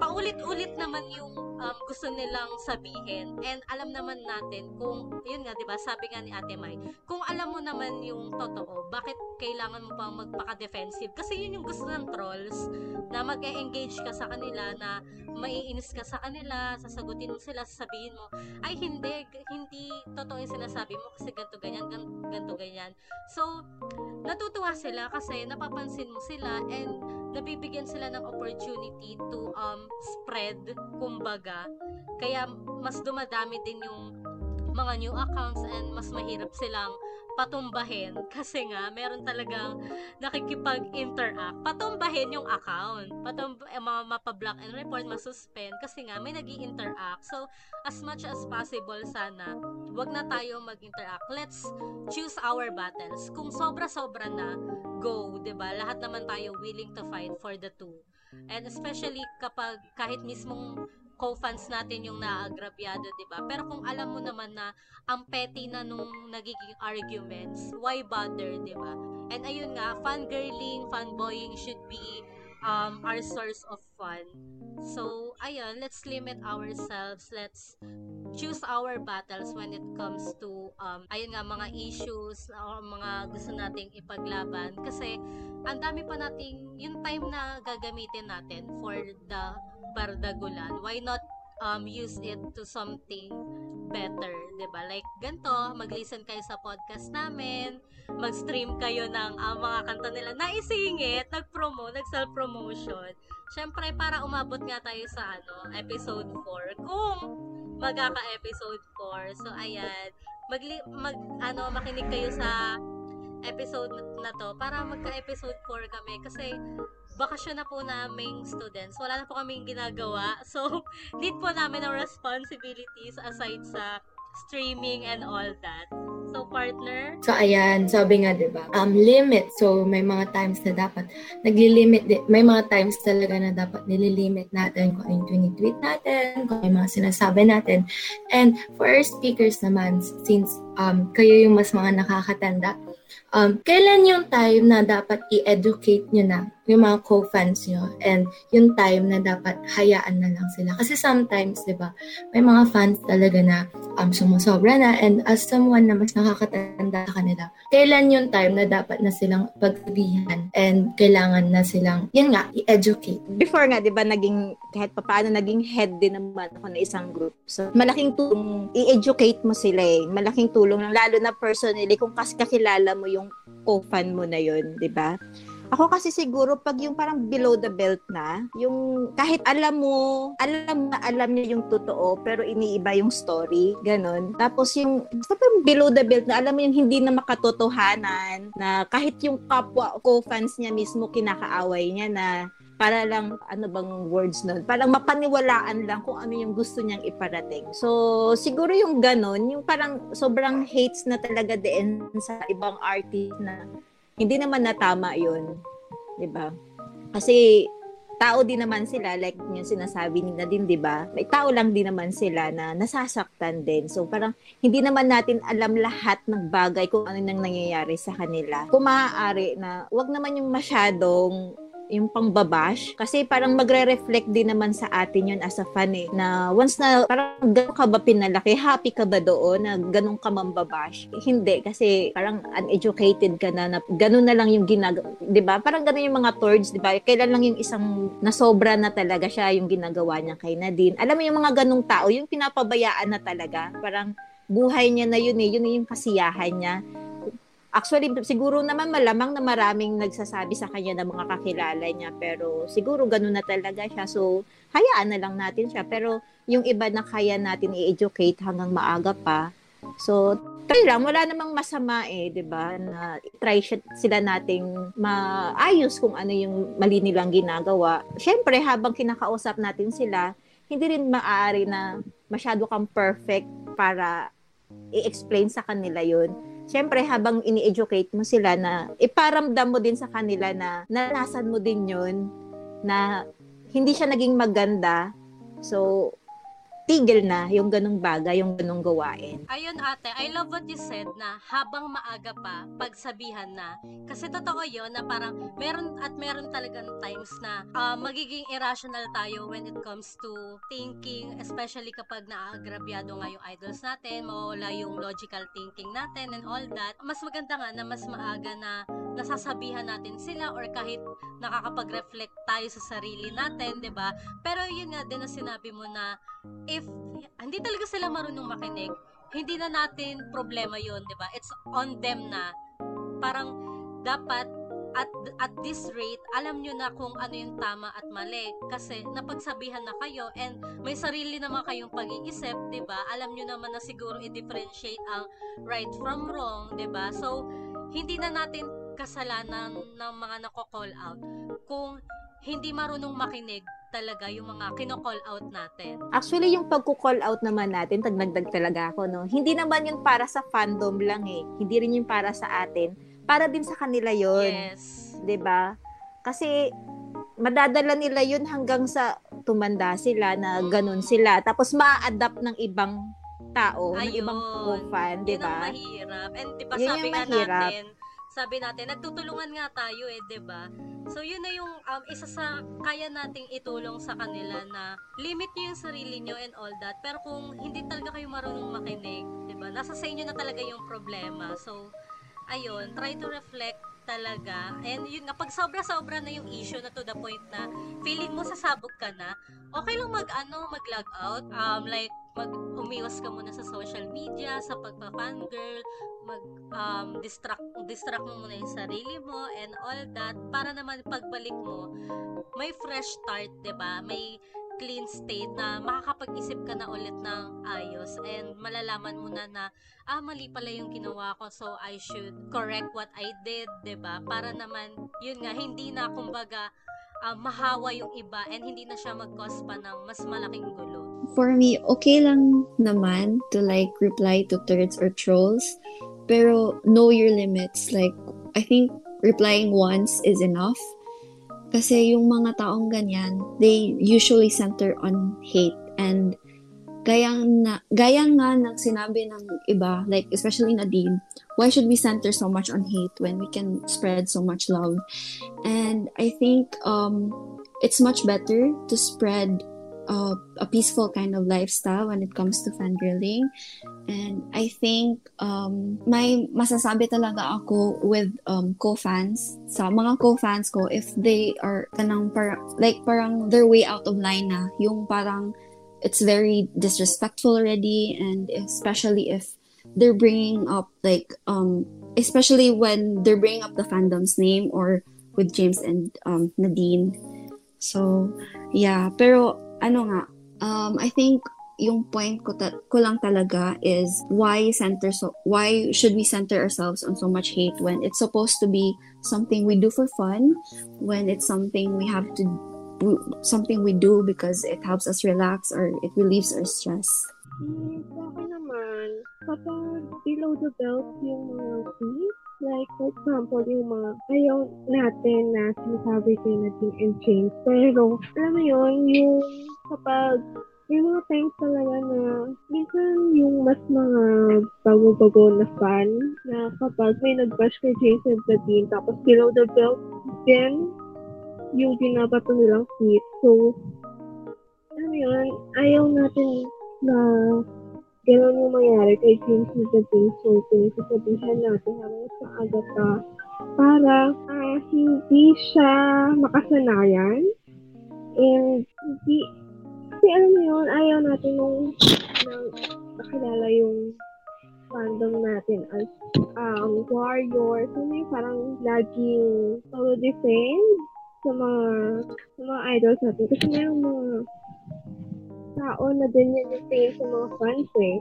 paulit-ulit naman yung um, gusto nilang sabihin. And alam naman natin kung, yun nga, di ba sabi nga ni Ate Mai, kung alam mo naman yung totoo, bakit kailangan mo pang magpaka-defensive? Kasi yun yung gusto ng trolls, na mag-engage ka sa kanila, na maiinis ka sa kanila, sasagutin mo sila, sasabihin mo, ay hindi, hindi totoo yung sinasabi mo kasi ganto ganyan, ganto ganyan. So, natutuwa sila kasi napapansin mo sila and nabibigyan sila ng opportunity to um, spread, kumbaga. Kaya mas dumadami din yung mga new accounts and mas mahirap silang patumbahin kasi nga meron talagang nakikipag-interact. Patumbahin yung account. Patum eh, mga mapa-block and report, masuspend kasi nga may nag interact So, as much as possible sana, wag na tayo mag-interact. Let's choose our battles. Kung sobra-sobra na, go, 'di ba? Lahat naman tayo willing to fight for the two. And especially kapag kahit mismong co-fans natin yung naagrabyado, 'di ba? Pero kung alam mo naman na ang petty na nung nagiging arguments, why bother, 'di ba? And ayun nga, fangirling, fanboying should be um, our source of fun. So, ayun, let's limit ourselves. Let's choose our battles when it comes to um, ayun nga mga issues o mga gusto nating ipaglaban kasi ang dami pa nating yung time na gagamitin natin for the bardagulan, why not um, use it to something better, 'di ba? Like ganto, mag-listen kayo sa podcast namin, mag-stream kayo ng uh, mga kanta nila na isingit, nag-promo, nag-self-promotion. Syempre para umabot nga tayo sa ano, episode 4 kung magaka-episode 4. So ayan, mag, mag ano makinig kayo sa episode na to para magka-episode 4 kami kasi bakasyon na po naming students. Wala na po kaming ginagawa. So, need po namin ng responsibilities aside sa streaming and all that. So, partner? So, ayan. Sabi nga, di ba? Um, limit. So, may mga times na dapat nagli-limit. May mga times talaga na dapat nililimit natin kung yung tweet natin, kung yung mga sinasabi natin. And for our speakers naman, since um, kayo yung mas mga nakakatanda, um, kailan yung time na dapat i-educate nyo na yung mga co-fans nyo and yung time na dapat hayaan na lang sila. Kasi sometimes, di ba, may mga fans talaga na um, sumusobra na and as someone na mas nakakatanda sa kanila, kailan yung time na dapat na silang pagsabihan and kailangan na silang, yun nga, i-educate. Before nga, di ba, naging, kahit pa paano, naging head din naman ako na isang group. So, malaking tulong, i-educate mo sila eh. Malaking tulong, lalo na personally, kung kakilala mo yung co-fan mo na yun, di ba? Ako kasi siguro pag yung parang below the belt na, yung kahit alam mo, alam na alam niya yung totoo, pero iniiba yung story, ganon. Tapos yung, basta parang below the belt na, alam mo yung hindi na makatotohanan, na kahit yung kapwa co-fans niya mismo kinakaaway niya na para lang ano bang words nun parang mapaniwalaan lang kung ano yung gusto niyang iparating so siguro yung ganon yung parang sobrang hates na talaga din sa ibang artist na hindi naman natama yun. ba? Kasi tao din naman sila, like yung sinasabi nila din, di ba? May tao lang din naman sila na nasasaktan din. So, parang hindi naman natin alam lahat ng bagay kung ano nang nangyayari sa kanila. Kung maaari na, wag naman yung masyadong yung pangbabash. Kasi parang magre-reflect din naman sa atin yun as a fan eh. Na once na parang gano'n ka ba pinalaki, happy ka ba doon na gano'n ka mambabash? Hindi, kasi parang uneducated ka na, na gano'n na lang yung ginagawa. ba diba? Parang gano'n yung mga di ba? Kailan lang yung isang nasobra na talaga siya yung ginagawa niya kay Nadine. Alam mo yung mga ganong tao, yung pinapabayaan na talaga. Parang buhay niya na yun eh. Yun yung kasiyahan niya Actually, siguro naman malamang na maraming nagsasabi sa kanya ng mga kakilala niya, pero siguro ganun na talaga siya. So, hayaan na lang natin siya. Pero yung iba na kaya natin i-educate hanggang maaga pa, so, try lang. Wala namang masama eh, di ba? Na try sila nating maayos kung ano yung mali nilang ginagawa. Siyempre, habang kinakausap natin sila, hindi rin maaari na masyado kang perfect para i-explain sa kanila yun syempre habang ini-educate mo sila na iparamdam mo din sa kanila na nalasan mo din yun na hindi siya naging maganda. So, tigil na yung ganong bagay, yung ganong gawain. Ayun ate, I love what you said na habang maaga pa, pagsabihan na. Kasi totoo yon na parang meron at meron talagang times na uh, magiging irrational tayo when it comes to thinking, especially kapag naaagrabyado nga yung idols natin, mawala yung logical thinking natin and all that. Mas maganda nga na mas maaga na nasasabihan natin sila or kahit nakakapag-reflect tayo sa sarili natin, 'di ba? Pero yun nga din na sinabi mo na if hindi talaga sila marunong makinig, hindi na natin problema yon di ba? It's on them na. Parang dapat at at this rate, alam nyo na kung ano yung tama at mali kasi napagsabihan na kayo and may sarili naman kayong pag-iisip, 'di ba? Alam nyo naman na siguro i-differentiate ang right from wrong, 'di ba? So hindi na natin kasalanan ng mga nako-call out kung hindi marunong makinig talaga yung mga kino-call out natin. Actually, yung pagko-call out naman natin, tagnagdag talaga ako, no? Hindi naman yun para sa fandom lang eh. Hindi rin yun para sa atin. Para din sa kanila yun. Yes. ba diba? Kasi, madadala nila yun hanggang sa tumanda sila na ganun sila. Tapos, ma-adapt ng ibang tao, Ayun. ng ibang fan, di ba? Yun ang mahirap. And di ba sabi nga natin, sabi natin, nagtutulungan nga tayo eh, di ba? So, yun na yung um, isa sa kaya nating itulong sa kanila na limit nyo yung sarili nyo and all that. Pero kung hindi talaga kayo marunong makinig, di ba? Nasa sa inyo na talaga yung problema. So, ayun, try to reflect talaga. And yun nga, pag sobra-sobra na yung issue na to the point na feeling mo sasabog ka na, okay lang mag, ano, mag-log out. Um, like, mag umiwas ka muna sa social media, sa pagpa-fangirl, mag um, distract distract mo muna yung sarili mo and all that para naman pagbalik mo may fresh start 'di ba may clean state na makakapag-isip ka na ulit ng ayos and malalaman mo na na ah mali pala yung ginawa ko so I should correct what I did 'di ba para naman yun nga hindi na kumbaga uh, mahawa yung iba and hindi na siya mag-cause pa ng mas malaking gulo. For me, okay lang naman to like reply to thirds or trolls Pero know your limits. Like, I think replying once is enough. Kasi yung mga taong ganyan, they usually center on hate. And gaya, na, gaya nga ng sinabi ng iba, like especially Nadine, why should we center so much on hate when we can spread so much love? And I think um, it's much better to spread uh, a peaceful kind of lifestyle when it comes to fangirling. And I think um, may masasabi talaga ako with um, co-fans, sa mga co-fans ko, if they are kanang para, like parang their way out of line na, yung parang it's very disrespectful already and especially if they're bringing up like um especially when they're bringing up the fandom's name or with James and um, Nadine. So, yeah. Pero, ano nga, um, I think yung point ko, ta- ko lang talaga is why center so why should we center ourselves on so much hate when it's supposed to be something we do for fun when it's something we have to something we do because it helps us relax or it relieves our stress. Hmm, sa akin naman, kapag below the belt yung mga fees, like for example, yung mga ayaw natin na sinasabi kay Nadine and James. Pero, alam mo yun, yung kapag may mga times talaga na minsan yung mas mga bago-bago na fan na kapag may nag-bash kay James and Nadine tapos below the belt, then yung binabato nilang feet. So, ano yun, ayaw natin na gano'n yung mangyari kay James Nicotin. So, pinagsasabihan natin habang sa Agatha para uh, hindi siya makasanayan and hindi kasi alam mo yun, ayaw natin nung nang makilala yung fandom natin as um, warrior. So, may parang laging solo defend sa mga sa mga idols natin. Kasi mayroong mga tao na din yan yung tingin sa mga fans eh.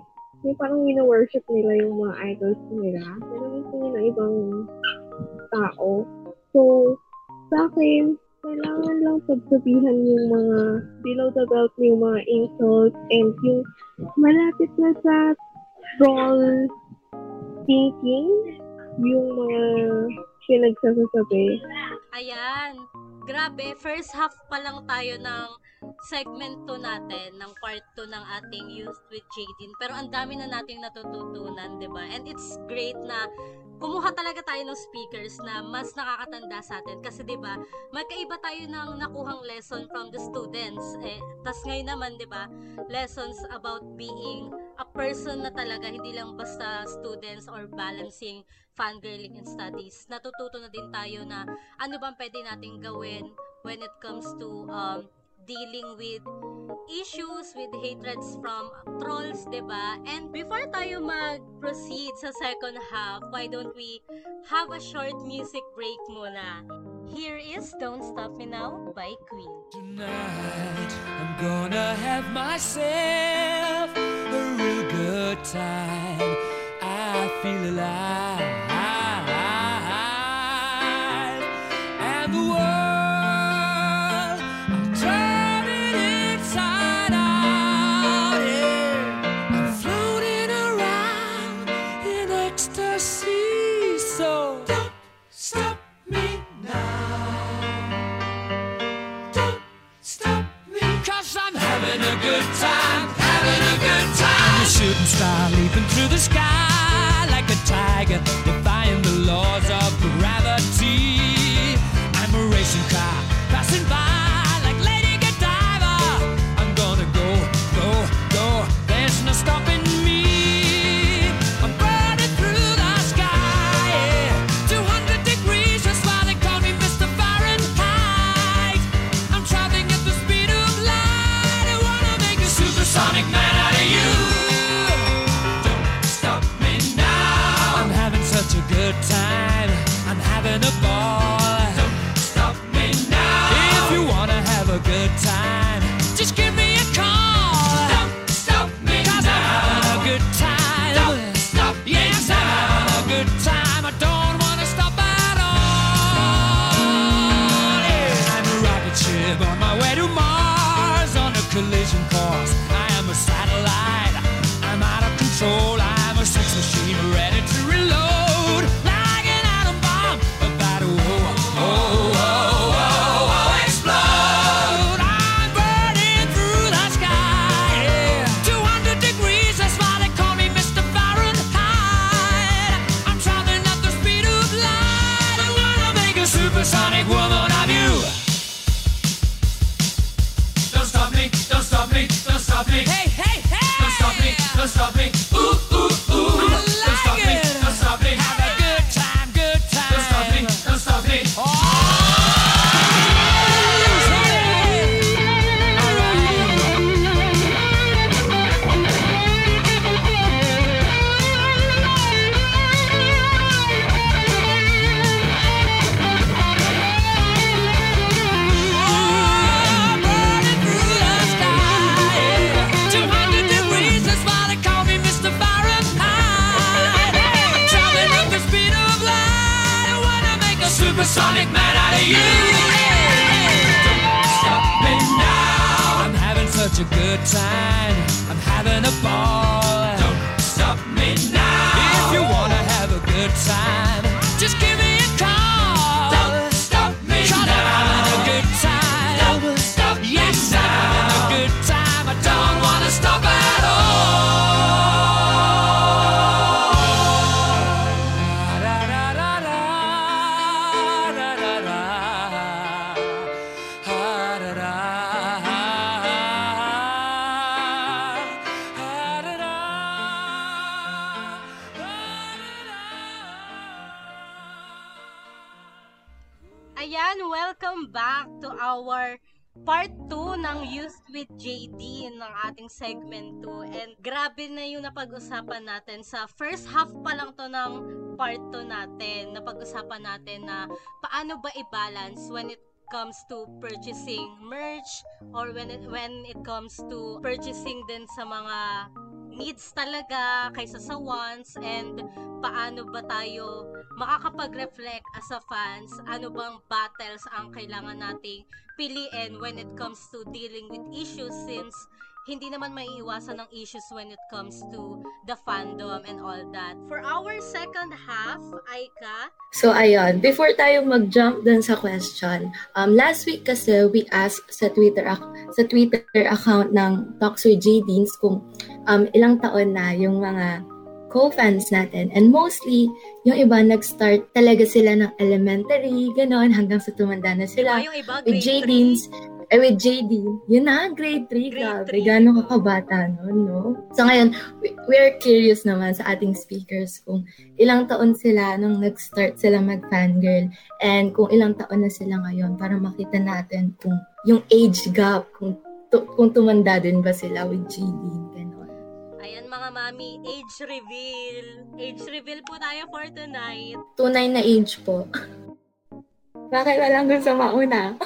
Yung parang wino-worship nila yung mga idols nila. Pero yung tingin ng ibang tao. So, sa akin, kailangan lang pagsabihan yung mga below the belt yung mga insults and yung malapit na sa troll thinking yung mga pinagsasasabi. Ayan. Grabe, first half pa lang tayo ng segment 2 natin, ng part 2 ng ating Youth with Jadine. Pero ang dami na nating natututunan, di ba? And it's great na kumuha talaga tayo ng speakers na mas nakakatanda sa atin kasi 'di ba magkaiba tayo ng nakuhang lesson from the students eh tas ngayon naman 'di ba lessons about being a person na talaga hindi lang basta students or balancing fangirling and studies natututo na din tayo na ano bang pwede nating gawin when it comes to um, dealing with issues with hatreds from trolls, ba? And before tayo mag-proceed sa second half, why don't we have a short music break muna? Here is Don't Stop Me Now by Queen. Tonight, I'm gonna have myself a real good time. I feel alive. Star leaping through the sky yung napag-usapan natin sa first half pa lang to ng part 2 natin. Napag-usapan natin na paano ba i-balance when it comes to purchasing merch or when it, when it comes to purchasing din sa mga needs talaga kaysa sa wants and paano ba tayo makakapag-reflect as a fans ano bang battles ang kailangan nating piliin when it comes to dealing with issues since hindi naman maiiwasan ng issues when it comes to the fandom and all that. For our second half, Aika, So, ayun. Before tayo mag-jump dun sa question, um, last week kasi we asked sa Twitter sa Twitter account ng Talks with J. Deans kung um, ilang taon na yung mga co-fans natin. And mostly, yung iba nag-start talaga sila ng elementary, ganon, hanggang sa tumanda na sila. Ah, yung iba, with grade three. Eh, with JD, yun na, grade 3, grabe. Gano'ng kakabata nun, no? So ngayon, we, we are curious naman sa ating speakers kung ilang taon sila nung nag-start sila mag-fangirl and kung ilang taon na sila ngayon para makita natin kung yung age gap, kung, tu- kung tumanda din ba sila with JD, gano'n. ayan mga mami, age reveal. Age reveal po tayo for tonight. Tunay na age po. Bakit walang sa mauna?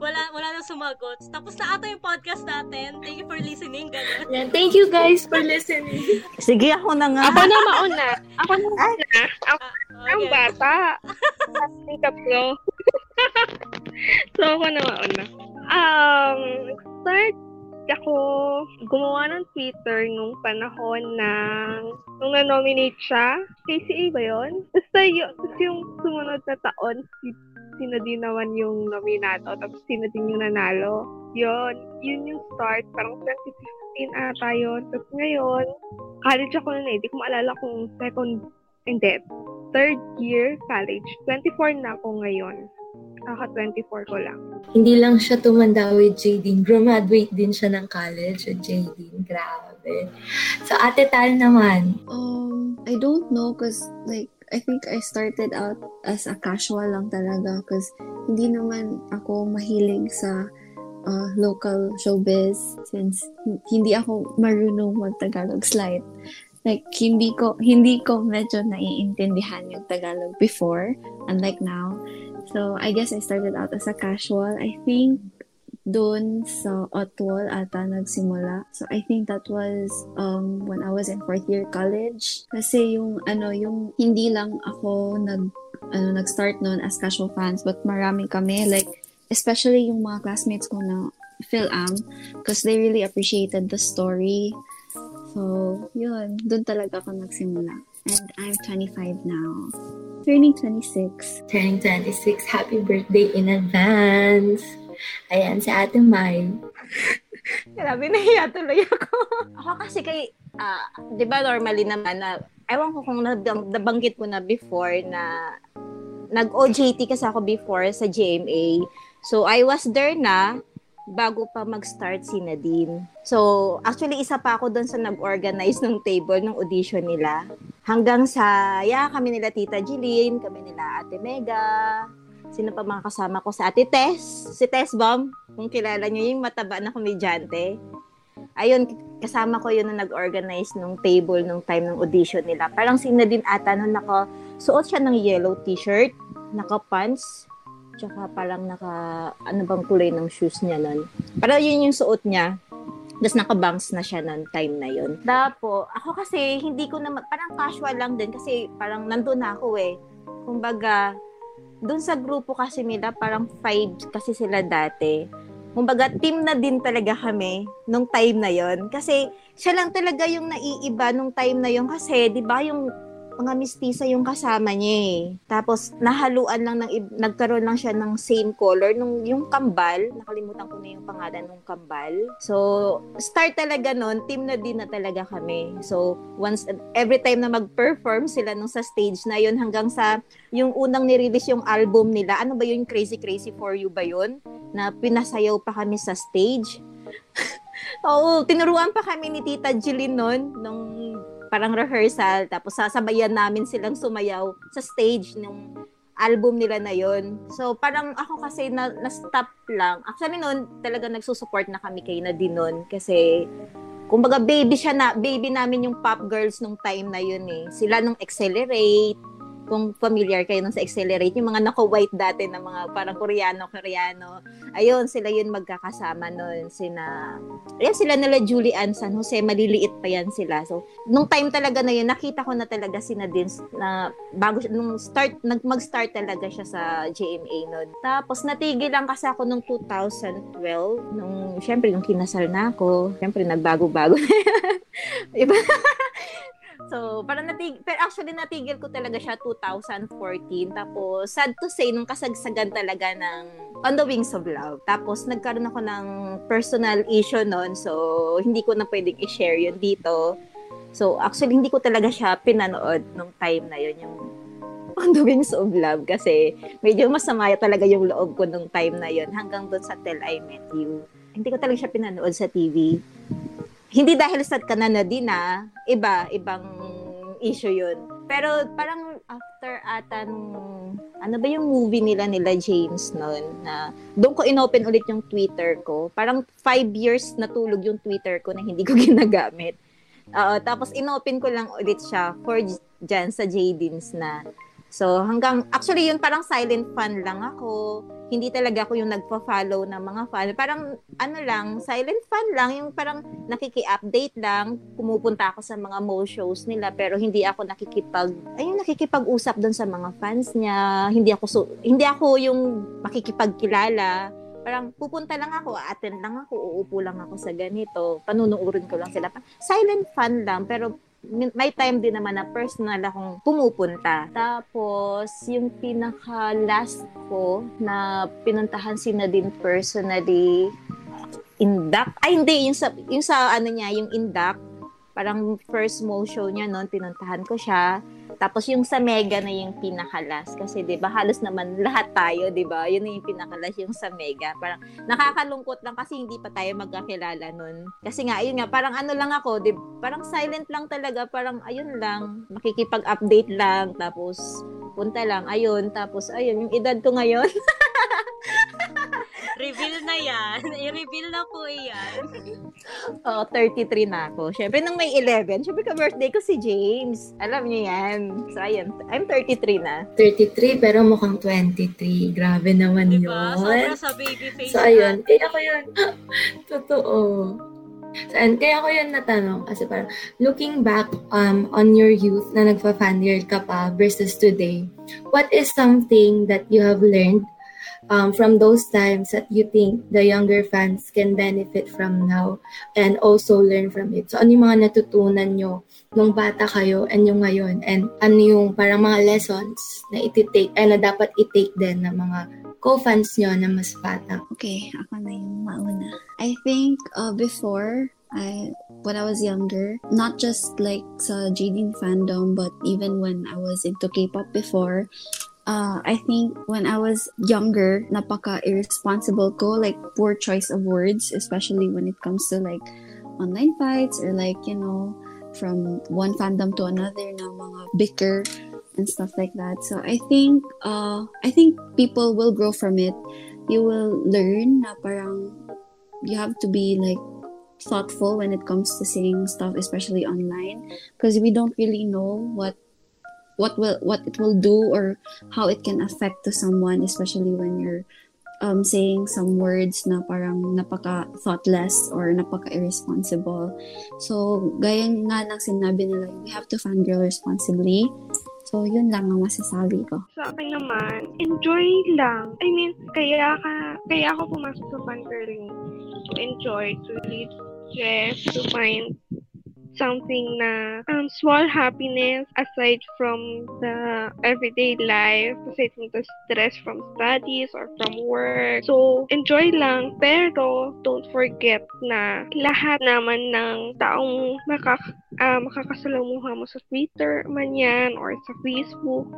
Wala, wala nang sumagot. Tapos na ata yung podcast natin. Thank you for listening. Ganun. Yan, thank you guys for listening. Sige, ako na nga. Ako na mauna. Ako na mauna. Ako ang bata. Ang tatlo. so, ako na mauna. Um, start ako gumawa ng Twitter nung panahon ng nung na-nominate siya. KCA ba yun? Basta yun, tapos yung sumunod na taon, si, sino din naman yung nominato, tapos sino din yung nanalo. Yun, yun yung start. Parang 2015 ata yun. Tapos ngayon, college ako na eh. Hindi ko maalala kung second, hindi, third year college. 24 na ako ngayon. Kaka-24 ko lang. Hindi lang siya tumanda with JD, graduate din siya ng college with JD. Grabe. So, Ate Tal naman. Um, I don't know because like I think I started out as a casual lang talaga because hindi naman ako mahilig sa uh, local showbiz since hindi ako marunong mag-Tagalog slide. Like, hindi ko, hindi ko medyo naiintindihan yung Tagalog before, unlike now. So, I guess I started out as a casual. I think doon sa Otwal ata nagsimula. So, I think that was um, when I was in fourth year college. Kasi yung, ano, yung hindi lang ako nag, ano, nag-start noon as casual fans, but marami kami, like, especially yung mga classmates ko na Phil-Am, because they really appreciated the story. So, yun, doon talaga ako nagsimula. And I'm 25 now. Turning 26. Turning 26. Happy birthday in advance. Ayan, si Ate Mai. Grabe, nahiya tuloy ako. ako kasi kay, ah, di ba normally naman na, ewan ko kung nab- nabanggit ko na before na nag-OJT kasi ako before sa GMA. So, I was there na bago pa mag-start si Nadine. So, actually, isa pa ako doon sa nag-organize ng table ng audition nila. Hanggang sa, yeah, kami nila Tita Jeline, kami nila Ate Mega, sino pa mga kasama ko sa Ate Tess, si Tess Bomb, kung kilala nyo yung mataba na komedyante. Ayun, kasama ko yun na nag-organize nung table nung time ng audition nila. Parang si Nadine ata nung naka, suot siya ng yellow t-shirt, naka-pants, tsaka parang naka, ano bang kulay ng shoes niya nun. Parang yun yung suot niya. Tapos nakabangs na siya ng time na yun. Tapos, ako kasi, hindi ko na, parang casual lang din kasi parang nandun na ako eh. Kumbaga, dun sa grupo kasi nila, parang five kasi sila dati. Kumbaga, team na din talaga kami nung time na yon Kasi, siya lang talaga yung naiiba nung time na yon Kasi, di ba, yung mga mistisa yung kasama niya eh. Tapos, nahaluan lang ng, nagkaroon lang siya ng same color. Nung, yung kambal, nakalimutan ko na yung pangalan ng kambal. So, start talaga nun, team na din na talaga kami. So, once, every time na mag-perform sila nung sa stage na yun, hanggang sa, yung unang nirelease yung album nila, ano ba yun, Crazy Crazy For You ba yun? Na pinasayaw pa kami sa stage. Oo, tinuruan pa kami ni Tita Jeline nun, nung parang rehearsal, tapos sasabayan namin silang sumayaw sa stage nung album nila na yon. So, parang ako kasi na, na-stop lang. Actually, noon, talaga nagsusupport na kami kay Nadine noon. Kasi, kumbaga, baby siya na, baby namin yung pop girls nung time na yun eh. Sila nung Accelerate, kung familiar kayo nung sa Accelerate, yung mga nako-white dati na mga parang Koreano-Koreano. Ayun, sila yun magkakasama noon. Sina, ayan sila nila Julie Ann San Jose, maliliit pa yan sila. So, nung time talaga na yun, nakita ko na talaga si Nadine na bago, nung start, nag, mag-start talaga siya sa JMA noon. Tapos, natigil lang kasi ako nung 2012, nung, syempre, nung kinasal na ako, syempre, nagbago-bago na Iba. So, parang natig pero actually natigil ko talaga siya 2014. Tapos, sad to say, nung kasagsagan talaga ng On the Wings of Love. Tapos, nagkaroon ako ng personal issue noon. So, hindi ko na pwedeng i-share yun dito. So, actually, hindi ko talaga siya pinanood nung time na yun, yung On the Wings of Love. Kasi, medyo masama talaga yung loob ko nung time na yun hanggang doon sa Till I Met You. Hindi ko talaga siya pinanood sa TV hindi dahil sa kanana din na iba, ibang issue yun. Pero parang after ata nung, ano ba yung movie nila nila James noon na doon ko inopen ulit yung Twitter ko. Parang five years natulog yung Twitter ko na hindi ko ginagamit. Uh, tapos inopen ko lang ulit siya for dyan sa Jadins na. So hanggang, actually yun parang silent fan lang ako hindi talaga ako yung nagpa-follow ng mga fan. Parang ano lang, silent fan lang, yung parang nakiki-update lang, pumupunta ako sa mga mo shows nila pero hindi ako nakikipag ayun nakikipag-usap doon sa mga fans niya. Hindi ako so, hindi ako yung makikipagkilala. Parang pupunta lang ako, attend lang ako, uupo lang ako sa ganito, panunuurin ko lang sila. Silent fan lang pero may time din naman na personal akong pumupunta. Tapos, yung pinaka-last ko na pinuntahan si Nadine personally, Indak. Ay, hindi. Yung sa, yung sa ano niya, yung Indak. Parang first mo show niya noon, pinuntahan ko siya. Tapos yung sa Mega na yung pinakalas. Kasi 'di ba halos naman lahat tayo, 'di ba? Yun na yung pinakalas yung sa Mega. Parang nakakalungkot lang kasi hindi pa tayo magkakilala nun. Kasi nga, ayun nga, parang ano lang ako, 'di parang silent lang talaga, parang ayun lang, makikipag-update lang, tapos punta lang, ayun, tapos ayun, yung edad ko ngayon. Reveal na yan. I-reveal na po yan. Oo, 33 na ako. Siyempre, nung may 11, siyempre ka-birthday ko si James. Alam niyo yan. So, ayun. I'm 33 na. 33, pero mukhang 23. Grabe naman diba? yun. Sobra sa baby face. So, ayun. Kaya ko yun. Totoo. So, and kaya ko yun natanong kasi parang looking back um, on your youth na nagpa-fan year ka pa versus today, what is something that you have learned um, from those times that you think the younger fans can benefit from now and also learn from it. So, ano yung mga natutunan nyo nung bata kayo and yung ngayon? And ano yung parang mga lessons na iti-take, ay na dapat i-take din ng mga co-fans nyo na mas bata? Okay, ako na yung mauna. I think uh, before, I when I was younger, not just like sa Jadine fandom, but even when I was into K-pop before, uh, I think when I was younger, napaka irresponsible ko, like poor choice of words, especially when it comes to like online fights or like, you know, from one fandom to another na mga bicker and stuff like that. So I think uh I think people will grow from it. You will learn na parang you have to be like thoughtful when it comes to saying stuff especially online because we don't really know what what will what it will do or how it can affect to someone especially when you're um, saying some words na parang napaka thoughtless or napaka irresponsible. So, gaya nga ng sinabi nila, we have to fangirl responsibly. So, yun lang ang masasabi ko. Sa akin naman, enjoy lang. I mean, kaya ka, kaya ako pumasok sa fangirling. To enjoy, to relieve stress, to find something na um, small happiness aside from the everyday life, aside from the stress from studies or from work. So, enjoy lang. Pero, don't forget na lahat naman ng taong makak uh, makakasalamuha mo sa Twitter man yan or sa Facebook,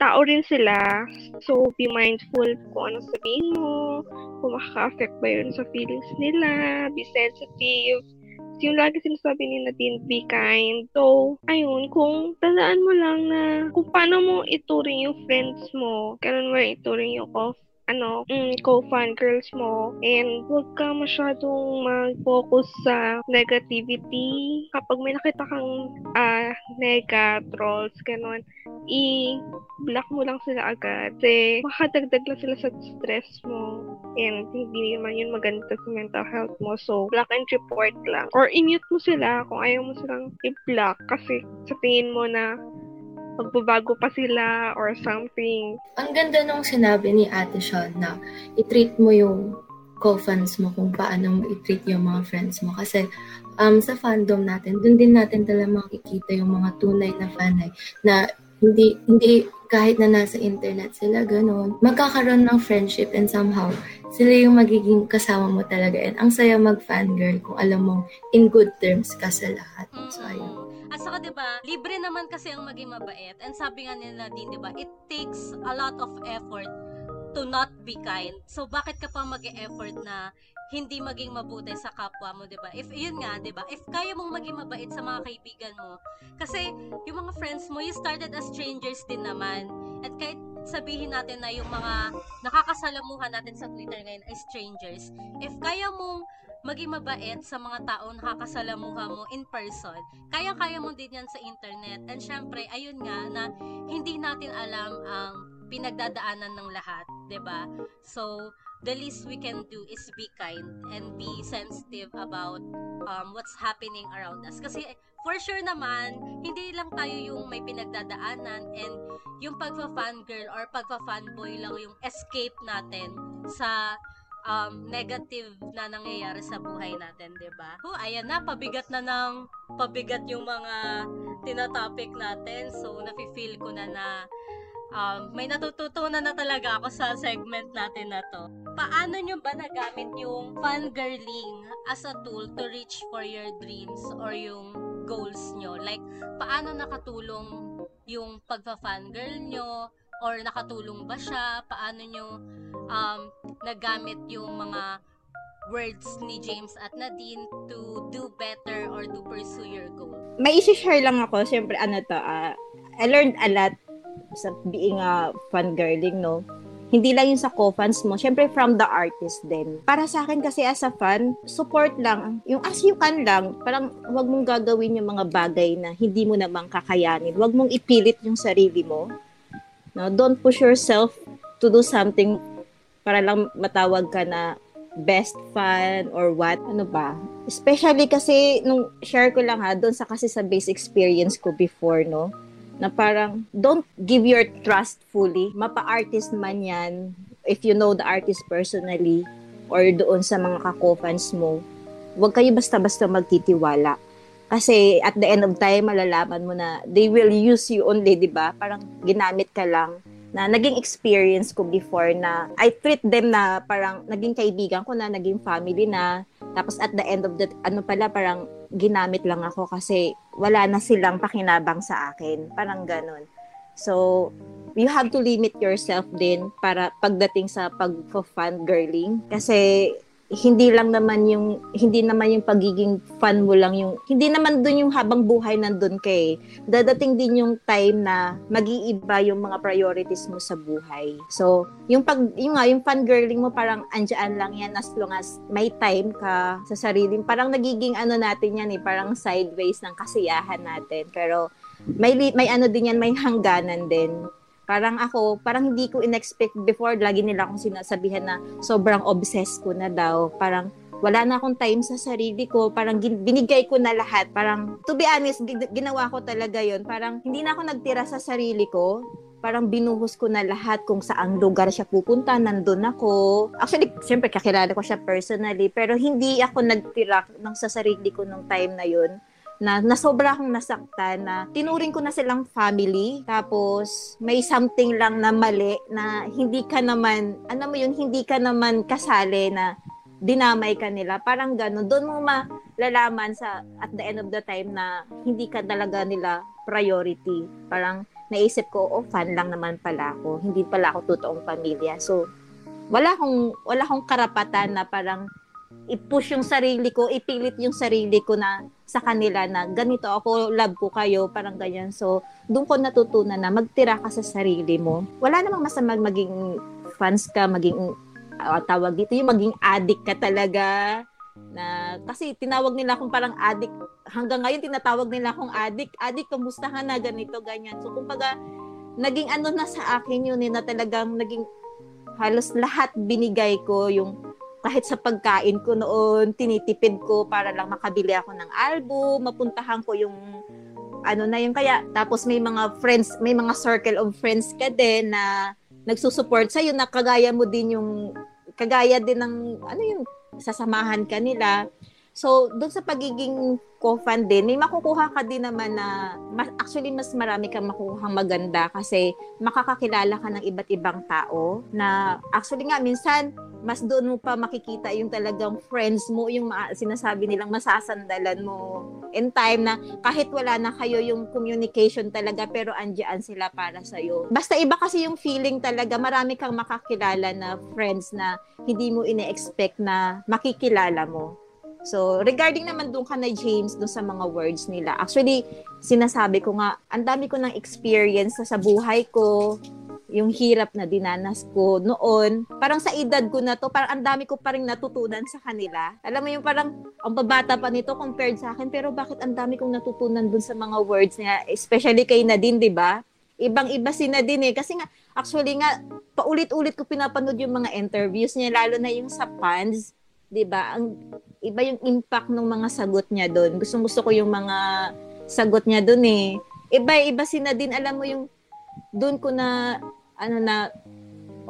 tao rin sila. So, be mindful kung ano sabihin mo, kung makaka-affect ba yun sa feelings nila, be sensitive, yung lagi sinasabi ni Nadine, be kind. So, ayun, kung tandaan mo lang na kung paano mo ituring yung friends mo, ganun mo ituring yung off ano, mm, co-fan girls mo and huwag ka masyadong mag-focus sa negativity. Kapag may nakita kang uh, nega, trolls, ganun, i-block mo lang sila agad. Kasi makadagdag lang sila sa stress mo and hindi naman yun maganda sa mental health mo. So, block and report lang. Or i-mute mo sila kung ayaw mo silang i-block kasi sa tingin mo na magbabago pa sila or something. Ang ganda nung sinabi ni Ate Sean na i-treat mo yung co-fans mo kung paano mo i-treat yung mga friends mo. Kasi um, sa fandom natin, dun din natin talaga makikita yung mga tunay na fanay na hindi hindi kahit na nasa internet sila ganun, magkakaroon ng friendship and somehow sila yung magiging kasama mo talaga. And ang saya mag-fangirl kung alam mong in good terms ka sa lahat. So, ayun. At saka 'di ba, libre naman kasi ang maging mabait. And sabi nga nila din 'di ba, it takes a lot of effort to not be kind. So bakit ka pa mag-e-effort na hindi maging mabuti sa kapwa mo, 'di ba? If yun nga, 'di ba? If kaya mong maging mabait sa mga kaibigan mo, kasi yung mga friends mo, you started as strangers din naman. At kahit sabihin natin na yung mga nakakasalamuhan natin sa Twitter ngayon ay strangers, if kaya mong maging mabait sa mga tao nakakasalamuha mo in person. Kaya-kaya mo din yan sa internet. And syempre, ayun nga na hindi natin alam ang pinagdadaanan ng lahat, 'di ba? So, the least we can do is be kind and be sensitive about um, what's happening around us. Kasi for sure naman, hindi lang tayo yung may pinagdadaanan and yung pagfa-fangirl or pagfa-fanboy lang yung escape natin sa um, negative na nangyayari sa buhay natin, 'di ba? Oh, ayan na, pabigat na ng pabigat yung mga tinatopic natin. So, nafi-feel ko na na um, may natututunan na talaga ako sa segment natin na to. Paano nyo ba nagamit yung fangirling as a tool to reach for your dreams or yung goals nyo? Like, paano nakatulong yung pagpa-fangirl nyo or nakatulong ba siya? Paano nyo um, nagamit yung mga words ni James at Nadine to do better or to pursue your goal? May isi-share lang ako. Siyempre, ano to, uh, I learned a lot sa being a fan girling, no? Hindi lang yung sa co-fans mo, syempre from the artist din. Para sa akin kasi as a fan, support lang. Yung as you can lang, parang wag mong gagawin yung mga bagay na hindi mo namang kakayanin. Wag mong ipilit yung sarili mo No? Don't push yourself to do something para lang matawag ka na best fan or what, ano ba? Especially kasi nung share ko lang ha, doon sa kasi sa base experience ko before, no? Na parang don't give your trust fully. Mapa-artist man yan, if you know the artist personally or doon sa mga kako-fans mo, huwag kayo basta-basta magtitiwala. Kasi at the end of time, malalaman mo na they will use you only, di ba? Parang ginamit ka lang na naging experience ko before na I treat them na parang naging kaibigan ko na, naging family na. Tapos at the end of the, ano pala, parang ginamit lang ako kasi wala na silang pakinabang sa akin. Parang ganun. So, you have to limit yourself din para pagdating sa pag-fun girling. Kasi hindi lang naman yung hindi naman yung pagiging fun mo lang yung hindi naman doon yung habang buhay nandun kay dadating din yung time na mag-iiba yung mga priorities mo sa buhay. So yung pag yung nga yung fun girling mo parang andyan lang yan as long as may time ka sa sarili. Parang nagiging ano natin yan eh parang sideways ng kasiyahan natin. Pero may may ano din yan may hangganan din Parang ako, parang hindi ko in-expect before, lagi nila akong sinasabihan na sobrang obsessed ko na daw. Parang wala na akong time sa sarili ko. Parang binigay ko na lahat. Parang, to be honest, ginawa ko talaga yon Parang hindi na ako nagtira sa sarili ko parang binuhos ko na lahat kung saang lugar siya pupunta, nandun ako. Actually, siyempre, kakilala ko siya personally, pero hindi ako nagtira ng sa sarili ko nung time na yun na, na sobra akong nasaktan na tinuring ko na silang family. Tapos may something lang na mali na hindi ka naman ano mo yun hindi ka naman kasali na dinamay ka nila. Parang gano'n doon mo malalaman sa at the end of the time na hindi ka talaga nila priority. Parang naisip ko oh fan lang naman pala ako. Hindi pala ako totoong pamilya. So wala akong wala akong karapatan na parang i-push yung sarili ko, ipilit yung sarili ko na sa kanila na ganito ako, love ko kayo, parang ganyan. So, doon ko natutunan na magtira ka sa sarili mo. Wala namang masama maging fans ka, maging uh, tawag dito, yung maging addict ka talaga. Na, kasi tinawag nila akong parang addict. Hanggang ngayon, tinatawag nila akong addict. Addict, kamusta ka na, ganito, ganyan. So, kumbaga, naging ano na sa akin yun, eh, na talagang naging halos lahat binigay ko yung kahit sa pagkain ko noon, tinitipid ko para lang makabili ako ng album, mapuntahan ko yung ano na yung kaya tapos may mga friends, may mga circle of friends ka din na nagsusupport sa iyo na kagaya mo din yung kagaya din ng ano yung sasamahan ka nila. So, doon sa pagiging co-fan din, may makukuha ka din naman na, actually, mas marami kang makukuhang maganda kasi makakakilala ka ng iba't ibang tao na, actually nga, minsan, mas doon mo pa makikita yung talagang friends mo, yung ma- sinasabi nilang masasandalan mo in time na kahit wala na kayo yung communication talaga pero andiyan sila para sa iyo. Basta iba kasi yung feeling talaga, marami kang makakilala na friends na hindi mo ine-expect na makikilala mo. So, regarding naman doon ka na James, doon sa mga words nila. Actually, sinasabi ko nga, ang dami ko ng experience sa buhay ko, yung hirap na dinanas ko noon, parang sa edad ko na to, parang ang dami ko pa rin natutunan sa kanila. Alam mo yung parang, ang babata pa nito compared sa akin, pero bakit ang dami kong natutunan dun sa mga words niya, especially kay Nadine, di ba? Ibang-iba si Nadine eh. Kasi nga, actually nga, paulit-ulit ko pinapanood yung mga interviews niya, lalo na yung sa fans, 'di ba? Ang iba yung impact ng mga sagot niya doon. Gustong gusto ko yung mga sagot niya doon eh. Iba iba si Nadine, alam mo yung doon ko na ano na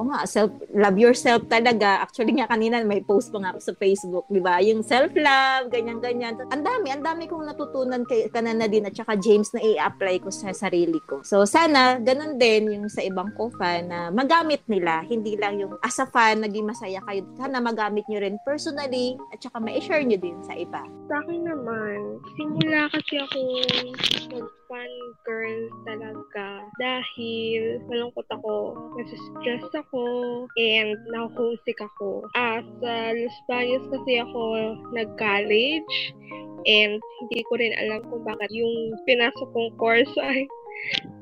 o nga, self, love yourself talaga. Actually nga kanina may post pa nga ako sa Facebook, di ba? Yung self-love, ganyan-ganyan. Ang dami, ang dami kong natutunan kay kanana din at saka James na i-apply ko sa sarili ko. So sana, ganun din yung sa ibang ko-fan na magamit nila. Hindi lang yung as a fan, naging masaya kayo. Sana magamit nyo rin personally at saka ma-share nyo din sa iba. Sa akin naman, simula kasi ako mag-fan girl talaga dahil malungkot ako, nasa-stress ako, and na-homesick ako. Ah, sa Los Baños kasi ako nag-college, and hindi ko rin alam kung bakit yung pinasok kong course ay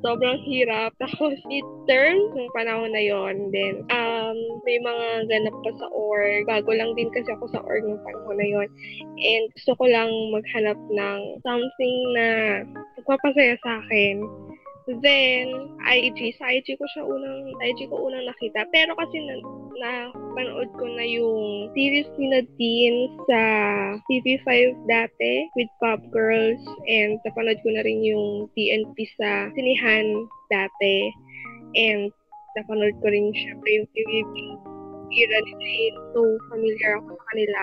sobrang hirap. Tapos, midterm, nung panahon na yon Then, um, may mga ganap pa sa org. Bago lang din kasi ako sa org nung panahon na yon And gusto ko lang maghanap ng something na magpapasaya sa akin. Then, IG. Sa IG ko siya unang, IG ko unang nakita. Pero kasi na, napanood ko na yung series ni Nadine sa TV5 dati with Pop Girls. And napanood ko na rin yung TNP sa Sinihan dati. And napanood ko rin syempre yung TVP era ni Jane. So, familiar ako sa kanila.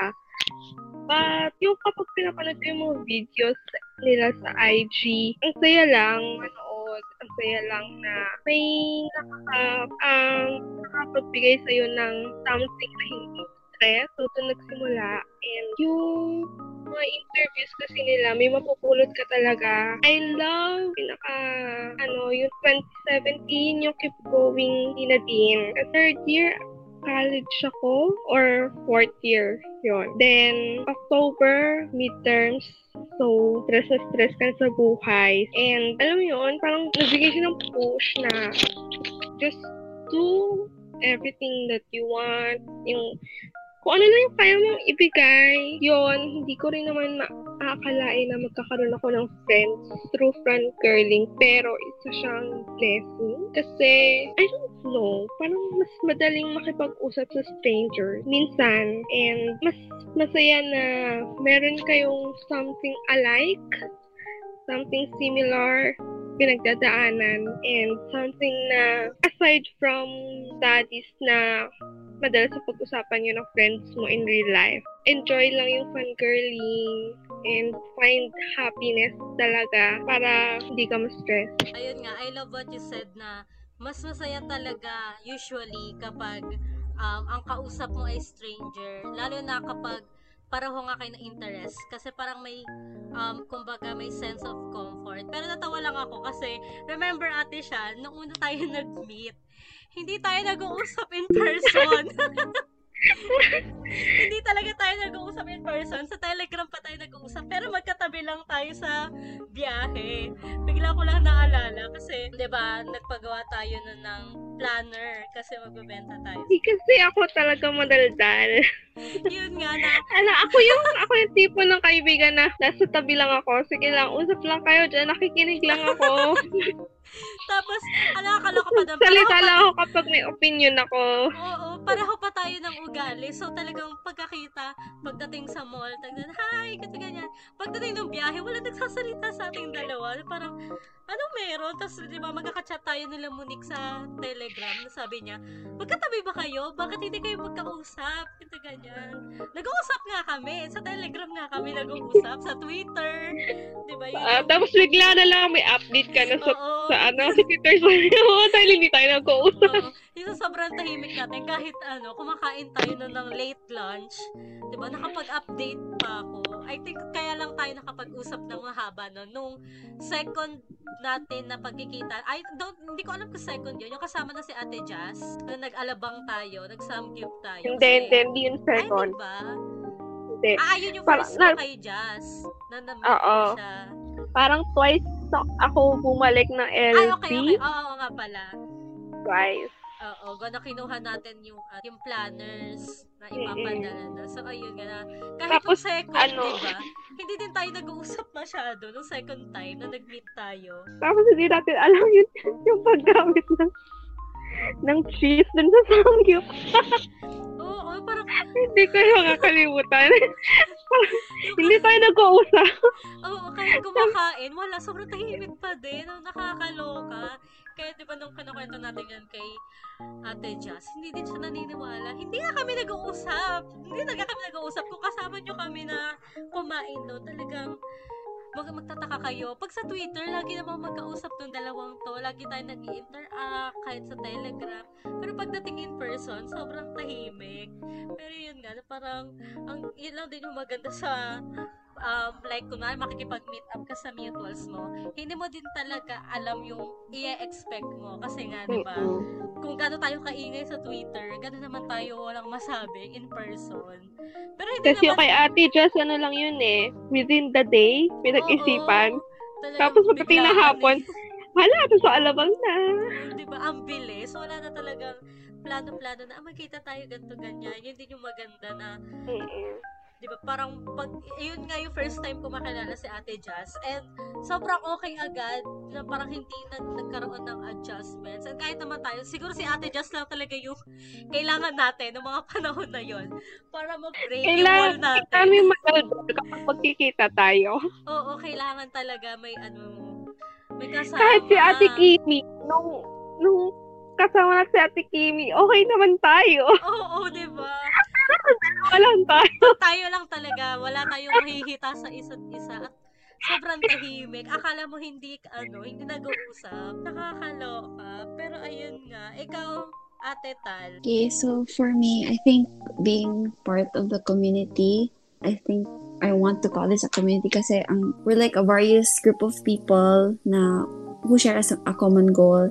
But, yung kapag pinapanood ko yung mga videos nila sa IG, ang saya lang, ano. Ang saya lang na may nakaka, um, nakapagbigay sa'yo ng something na hindi stress. So, doon nagsimula. And yung mga interviews kasi nila, may mapupulot ka talaga. I love, pinaka, ano, yung 2017, yung Keep Going ni Nadine. Third year, college ako or fourth year yon Then, October, midterms. So, stress na stress ka sa buhay. And, alam mo yun, parang nagbigay siya ng push na just do everything that you want. Yung kung ano lang yung kaya mong ibigay, yon hindi ko rin naman maakalain na magkakaroon ako ng friends through friend curling, pero isa siyang blessing. Kasi, I don't know, parang mas madaling makipag-usap sa stranger minsan, and mas masaya na meron kayong something alike, something similar, pinagdadaanan, and something na aside from studies na madalas sa pag-usapan nyo ng friends mo in real life. Enjoy lang yung fangirling and find happiness talaga para hindi ka ma-stress. Ayun nga, I love what you said na mas masaya talaga usually kapag um, ang kausap mo ay stranger. Lalo na kapag pareho nga kayo na interest kasi parang may um, kumbaga may sense of comfort. Pero natawa lang ako kasi remember ate siya, nung una tayo nag-meet, hindi tayo nag-uusap in person. hindi talaga tayo nag-uusap in person. Sa Telegram pa tayo nag-uusap. Pero magkatabi lang tayo sa biyahe. Bigla ko lang naalala kasi, di ba, nagpagawa tayo nun ng planner kasi magbebenta tayo. Hindi kasi ako talaga madaldal. Yun nga na. Ano, ako yung, ako yung tipo ng kaibigan na nasa tabi lang ako. Sige lang, usap lang kayo dyan. Nakikinig lang ako. Tapos, ala, akala ko pa doon. Salita lang ako kapag may opinion ako. Oo, pareho pa tayo ng ugali. So, talagang pagkakita, pagdating sa mall, tagdan, hi, ganito ganyan. Pagdating ng biyahe, wala nagsasalita sa ating dalawa. Parang, anong meron? Tapos, di ba, magkakachat tayo nila Monique sa Telegram. Sabi niya, magkatabi ba kayo? Bakit hindi kayo magkausap? Ganito ganyan. Nag-uusap nga kami. Sa Telegram nga kami nag-uusap. Sa Twitter. Di ba? Yun, Ah, tapos bigla na lang may update ka na sa, Oo. sa ano, sa Twitter sa Oo, dahil hindi tayo nag-uusap. Oo. Yung sa sobrang tahimik natin, kahit ano, kumakain tayo nun ng late lunch, di ba, nakapag-update pa ako. I think kaya lang tayo nakapag-usap ng mahaba no, nung second natin na pagkikita. I don't, hindi ko alam kung second yun. Yung kasama na si Ate Jazz, na nag-alabang tayo, nag-samgyup tayo. Hindi, Kasi- hindi, hindi yun second. Ay, di ba? Hindi. Ah, yun yung Parang- first na- kay Jazz. Na na Oo. siya. Parang twice ako bumalik ng Ay, LP. okay, okay. Oo, oo nga pala. Twice. Oo, gana kinuha natin yung uh, yung planners na ipapadala na. So, ayun nga na. Kahit Tapos, second, ano, di ba? Hindi din tayo nag-uusap masyado nung second time na nag-meet tayo. Tapos hindi natin alam yun, yung paggamit ng ng cheese dun sa samgyup. Oo, oo, parang, hindi ko yung makakalimutan. hindi tayo nag-uusap. oo, kahit kumakain, wala, sobrang tahimik pa din. Nakakaloka. Kaya di ba nung kinakwento natin yan kay Ate Jazz, hindi din siya naniniwala. Hindi nga kami nag-uusap. Hindi talaga kami nag-uusap. Kung kasama nyo kami na kumain no, talagang mag magtataka kayo. Pag sa Twitter, lagi namang magkausap tong dalawang to. Lagi tayo nag interact kahit sa Telegram. Pero pagdating in person, sobrang tahimik. Pero yun nga, parang, ang, yun lang din yung maganda sa um, like, kunwari makikipag-meet up ka sa mutuals mo, hindi mo din talaga alam yung i-expect mo. Kasi nga, di ba, kung gano'n tayo kaingay sa Twitter, gano'n naman tayo walang masabi in person. Pero hindi Kasi yung naman, kay Ate Jess, ano lang yun eh. Within the day, pinag-isipan. talagang Tapos pagdating na hapon, eh. hala, ito sa alabang na. di ba, ang bilis. Wala na talagang plano-plano na, ah, magkita tayo ganito, ganyan. Yun din yung maganda na, di ba, parang, pag, yun nga yung first time ko makilala si Ate Jazz. And, sobrang okay agad, na parang hindi na nagkaroon ng adjustments. And kahit naman tayo, siguro si Ate Jazz lang talaga yung kailangan natin ng mga panahon na yon para mag-break yung wall Kailangan natin. kami mag-album kapag magkikita tayo. Oo, kailangan talaga may ano, may kasama. Kahit si Ate Kimi, nung, nung kasama natin si Ate Kimi, okay naman tayo. Oo, di ba? Walang tayo. tayo lang talaga, wala tayong mahihita sa isa't isa at sobrang tahimik. Akala mo hindi, ano, hindi nag-uusap. Nakakaloka. Pero ayun nga, ikaw, Ate Tal. Okay, so for me, I think being part of the community, I think I want to call this a community kasi ang, we're like a various group of people na who share a, a common goal.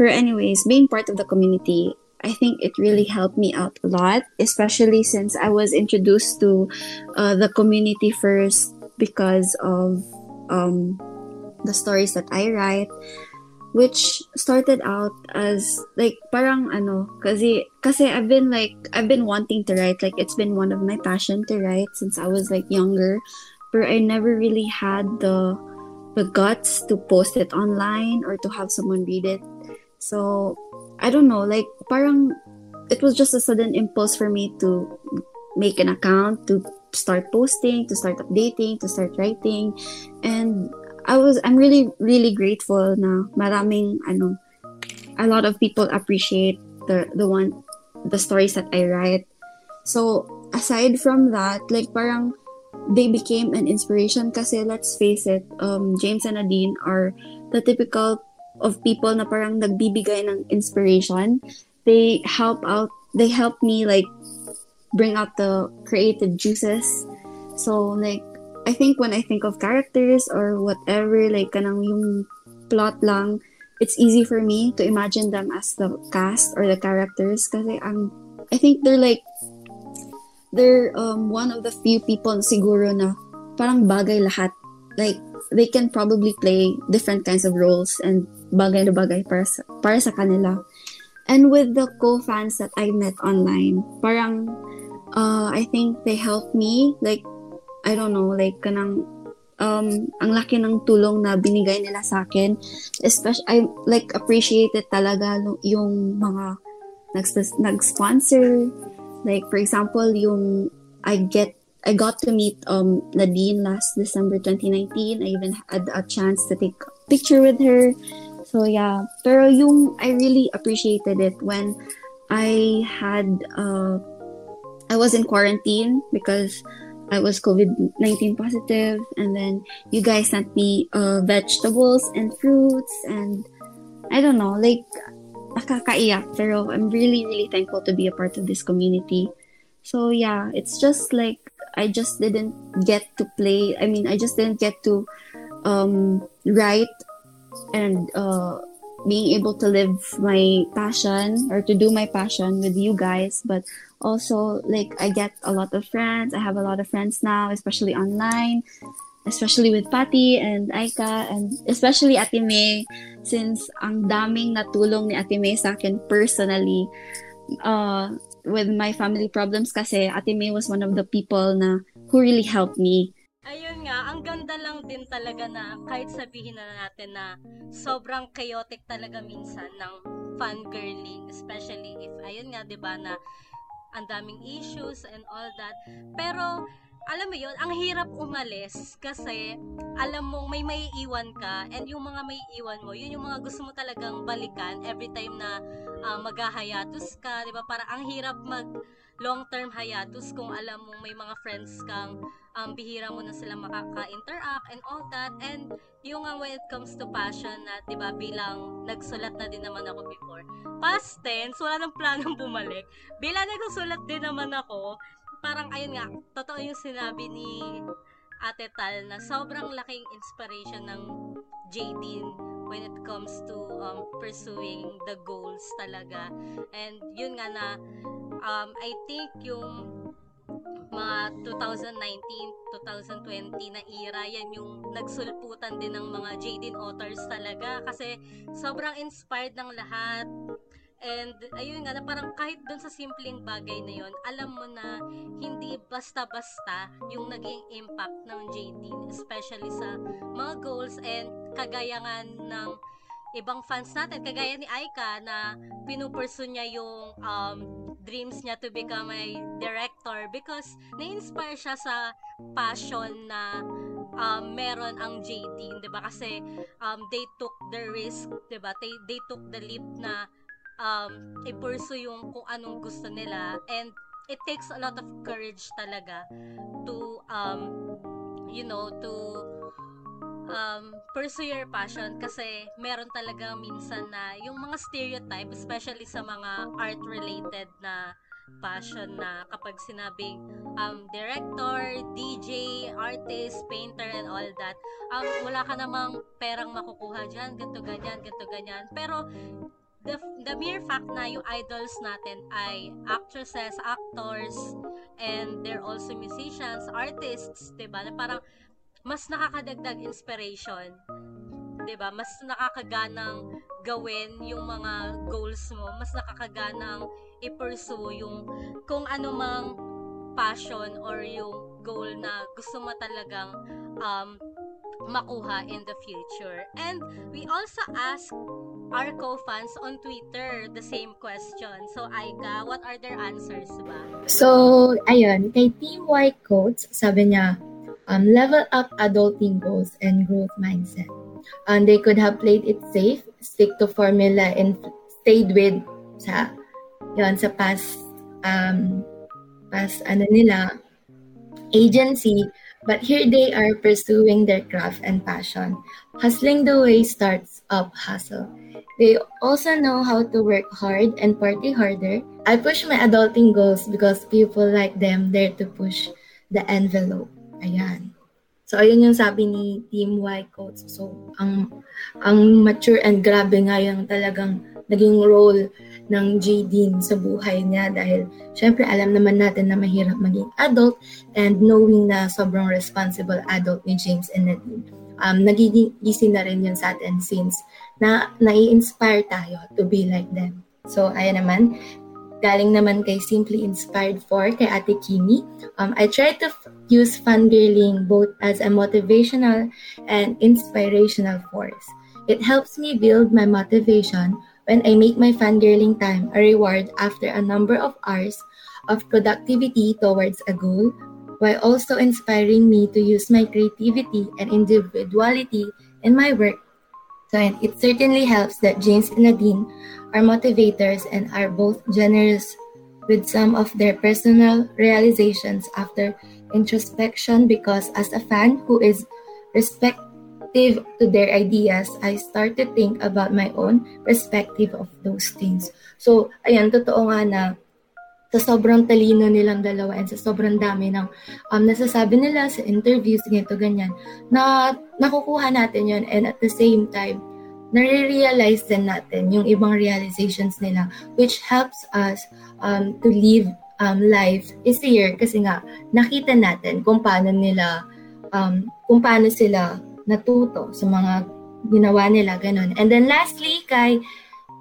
But anyways, being part of the community, I think it really helped me out a lot, especially since I was introduced to uh, the community first because of um, the stories that I write, which started out as like parang ano, kasi kasi I've been like I've been wanting to write, like it's been one of my passion to write since I was like younger, but I never really had the the guts to post it online or to have someone read it. So I don't know, like parang it was just a sudden impulse for me to make an account, to start posting, to start updating, to start writing. And I was I'm really really grateful na maraming ano a lot of people appreciate the the one the stories that I write. So aside from that, like parang they became an inspiration kasi let's face it, um, James and Nadine are the typical of people na parang nagbibigay ng inspiration. They help out, they help me like bring out the creative juices. So like, I think when I think of characters or whatever, like kanang yung plot lang, it's easy for me to imagine them as the cast or the characters kasi ang I think they're like they're um, one of the few people siguro na parang bagay lahat. Like, they can probably play different kinds of roles and bagay na bagay para sa, para sa kanila. And with the co-fans that I met online, parang, uh, I think they helped me, like, I don't know, like, kanang, um, ang laki ng tulong na binigay nila sa akin. Especially, I, like, appreciate it talaga yung mga nags- nag-sponsor, like, for example, yung I get I got to meet um Nadine last December 2019. I even had a chance to take a picture with her. So yeah, pero yung I really appreciated it when I had uh I was in quarantine because I was COVID-19 positive and then you guys sent me uh vegetables and fruits and I don't know, like nakakaiyak pero I'm really really thankful to be a part of this community. So yeah, it's just like I just didn't get to play. I mean, I just didn't get to um, write and uh, being able to live my passion or to do my passion with you guys. But also, like, I get a lot of friends. I have a lot of friends now, especially online, especially with Patty and Aika, and especially Ate May, since ang daming natulong ni Ate May sa akin personally. Uh, with my family problems kasi Ate May was one of the people na who really helped me. Ayun nga, ang ganda lang din talaga na kahit sabihin na natin na sobrang chaotic talaga minsan ng fangirling, especially if, ayun nga, di ba, na ang daming issues and all that. Pero, alam mo yun, ang hirap umalis kasi alam mong may maiiwan ka and yung mga maiiwan mo, yun yung mga gusto mo talagang balikan every time na uh, maghahayatus ka, di ba? Para ang hirap mag long-term hiatus kung alam mong may mga friends kang um, bihira mo na sila makaka-interact and all that. And yung nga when it comes to passion na, di ba, bilang nagsulat na din naman ako before. Past tense, wala nang planong bumalik. Bilang nagsulat din naman ako, parang ayun nga, totoo yung sinabi ni Ate Tal na sobrang laking inspiration ng Jadine when it comes to um, pursuing the goals talaga. And yun nga na, um, I think yung mga 2019, 2020 na era, yan yung nagsulputan din ng mga Jadine authors talaga. Kasi sobrang inspired ng lahat. And ayun nga na parang kahit doon sa simpleng bagay na yon, alam mo na hindi basta-basta yung naging impact ng JD, especially sa mga goals and kagayangan ng ibang fans natin, kagaya ni Aika na pinupursu niya yung um, dreams niya to become a director because na-inspire siya sa passion na um, meron ang JD, 'di ba? Kasi um, they took the risk, 'di ba? They, they took the leap na um, i-pursue yung kung anong gusto nila and it takes a lot of courage talaga to um, you know to um, pursue your passion kasi meron talaga minsan na yung mga stereotype especially sa mga art related na passion na kapag sinabing um, director, DJ, artist, painter, and all that, um, wala ka namang perang makukuha dyan, ganto ganyan, ganto ganyan. Pero, the, the mere fact na yung idols natin ay actresses, actors, and they're also musicians, artists, ba? Na parang mas nakakadagdag inspiration 'di ba? Mas nakakaganang gawin yung mga goals mo, mas nakakaganang i-pursue yung kung ano mang passion or yung goal na gusto mo talagang um, makuha in the future. And we also ask our co-fans on Twitter the same question. So, Aika, what are their answers ba? So, ayun, kay Team Y Coach, sabi niya, um, level up adulting goals and growth mindset. Um, they could have played it safe, stick to formula, and stayed with sa, yun, sa past, um, past, ano nila, agency, but here they are pursuing their craft and passion. Hustling the way starts up hustle. They also know how to work hard and party harder. I push my adulting goals because people like them dare to push the envelope. Ayan. So, ayun yung sabi ni Team Y Coach. So, ang, ang mature and grabe nga yung talagang naging role ng Jadine sa buhay niya dahil syempre alam naman natin na mahirap maging adult and knowing na sobrang responsible adult ni James and Nadine. Um, nagiging easy na rin yun sa atin since na nai-inspire tayo to be like them. So, ayan naman. Galing naman kay Simply Inspired for kay Ate Kimi. Um, I try to use fangirling both as a motivational and inspirational force. It helps me build my motivation when I make my fangirling time a reward after a number of hours of productivity towards a goal, while also inspiring me to use my creativity and individuality in my work. So and it certainly helps that James and Nadine are motivators and are both generous with some of their personal realizations after introspection because as a fan who is respective to their ideas, I start to think about my own perspective of those things. So, ayan, totoo nga na sa sobrang talino nilang dalawa and sa sobrang dami ng um, nasasabi nila sa interviews, ganito, ganyan, na nakukuha natin yon and at the same time, nare-realize din natin yung ibang realizations nila which helps us um, to live um, life easier kasi nga nakita natin kung paano nila um, kung paano sila natuto sa mga ginawa nila ganun. And then lastly kay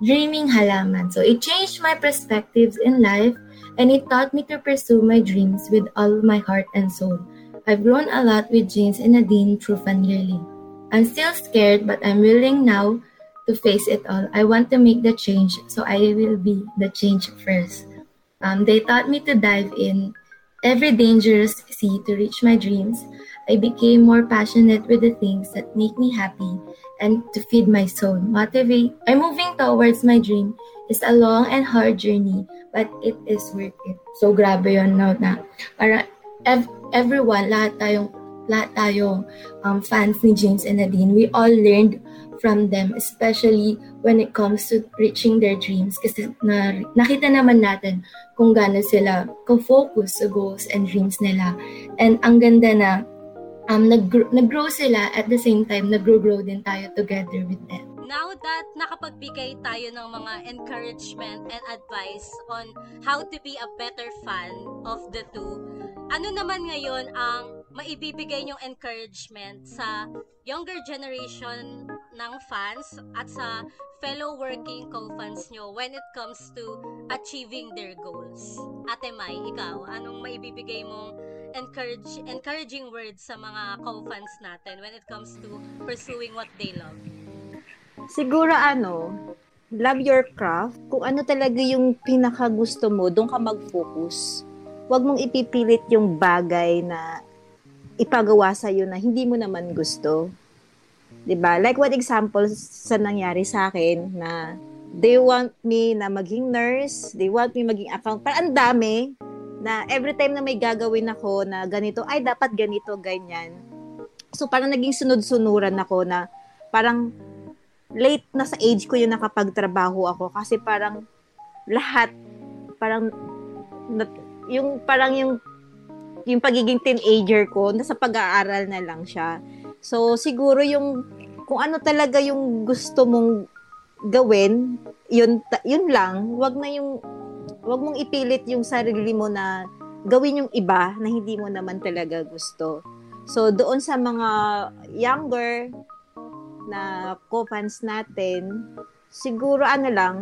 dreaming halaman. So it changed my perspectives in life and it taught me to pursue my dreams with all my heart and soul. I've grown a lot with James and Nadine through Fanyearly. I'm still scared, but I'm willing now to face it all. I want to make the change, so I will be the change first. Um, they taught me to dive in every dangerous sea to reach my dreams. I became more passionate with the things that make me happy and to feed my soul. Motivate. I'm moving towards my dream. It's a long and hard journey, but it is worth it. So grabe yon no, na para ev- everyone, lahat tayong lahat tayong um, fans ni James and Nadine, we all learned from them, especially when it comes to reaching their dreams. Kasi na, nakita naman natin kung gaano sila ko-focus sa goals and dreams nila. And ang ganda na um, nag- nag-grow sila at the same time, nag-grow din tayo together with them. Now that nakapagbigay tayo ng mga encouragement and advice on how to be a better fan of the two, ano naman ngayon ang maibibigay niyong encouragement sa younger generation ng fans at sa fellow working co-fans nyo when it comes to achieving their goals? Ate Mai, ikaw, anong maibibigay mong encourage, encouraging words sa mga co-fans natin when it comes to pursuing what they love? Siguro ano, love your craft. Kung ano talaga yung pinaka gusto mo, doon ka mag-focus. Huwag mong ipipilit yung bagay na ipagawa sa na hindi mo naman gusto. 'Di ba? Like what example sa nangyari sa akin na they want me na maging nurse, they want me maging account. Parang ang dami na every time na may gagawin ako na ganito, ay dapat ganito, ganyan. So parang naging sunod-sunuran ako na parang late na sa age ko yung nakapagtrabaho ako kasi parang lahat parang yung parang yung yung pagiging teenager ko, nasa pag-aaral na lang siya. So, siguro yung, kung ano talaga yung gusto mong gawin, yun, yun lang. Wag na yung, wag mong ipilit yung sarili mo na gawin yung iba na hindi mo naman talaga gusto. So, doon sa mga younger na co-fans natin, siguro ano lang,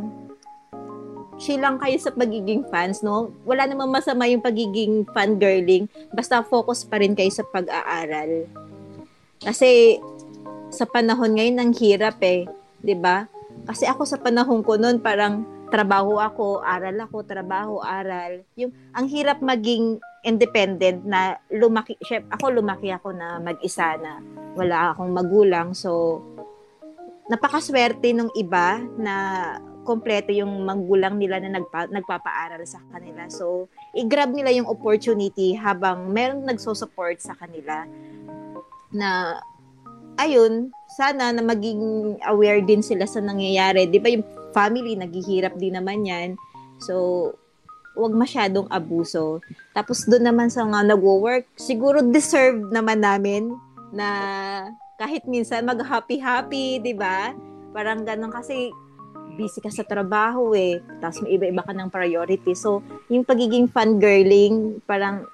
chill lang kayo sa pagiging fans, no? Wala namang masama yung pagiging fangirling. Basta focus pa rin kayo sa pag-aaral. Kasi sa panahon ngayon, ang hirap eh. ba? Kasi ako sa panahon ko noon, parang trabaho ako, aral ako, trabaho, aral. Yung, ang hirap maging independent na lumaki, syem, ako lumaki ako na mag-isa na wala akong magulang. So, napakaswerte nung iba na kompleto yung magulang nila na nagpa, nagpapaaral sa kanila. So, i-grab nila yung opportunity habang meron nagso-support sa kanila na ayun, sana na maging aware din sila sa nangyayari. 'Di ba yung family naghihirap din naman 'yan. So, wag masyadong abuso. Tapos doon naman sa mga nagwo-work, siguro deserve naman namin na kahit minsan mag-happy-happy, 'di ba? Parang ganun kasi busy ka sa trabaho eh. Tapos may iba-iba ka ng priority. So, yung pagiging fangirling, parang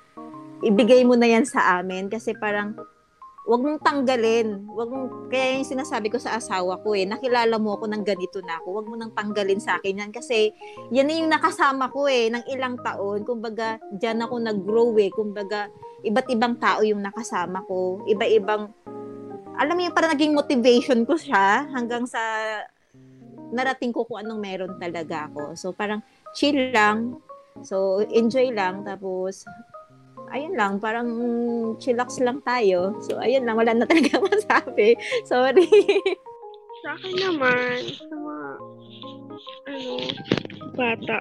ibigay mo na yan sa amin kasi parang wag mong tanggalin. Wag mong, kaya yung sinasabi ko sa asawa ko eh, nakilala mo ako ng ganito na ako. Wag mo nang tanggalin sa akin yan kasi yan na yung nakasama ko eh, ng ilang taon. Kumbaga, dyan ako nag-grow eh. Kumbaga, iba't ibang tao yung nakasama ko. Iba-ibang, alam mo yung parang naging motivation ko siya hanggang sa narating ko kung anong meron talaga ako. So, parang chill lang. So, enjoy lang. Tapos, ayun lang, parang chillax lang tayo. So, ayun lang, wala na talaga masabi. Sorry. Sa akin naman, sa mga, ano, bata,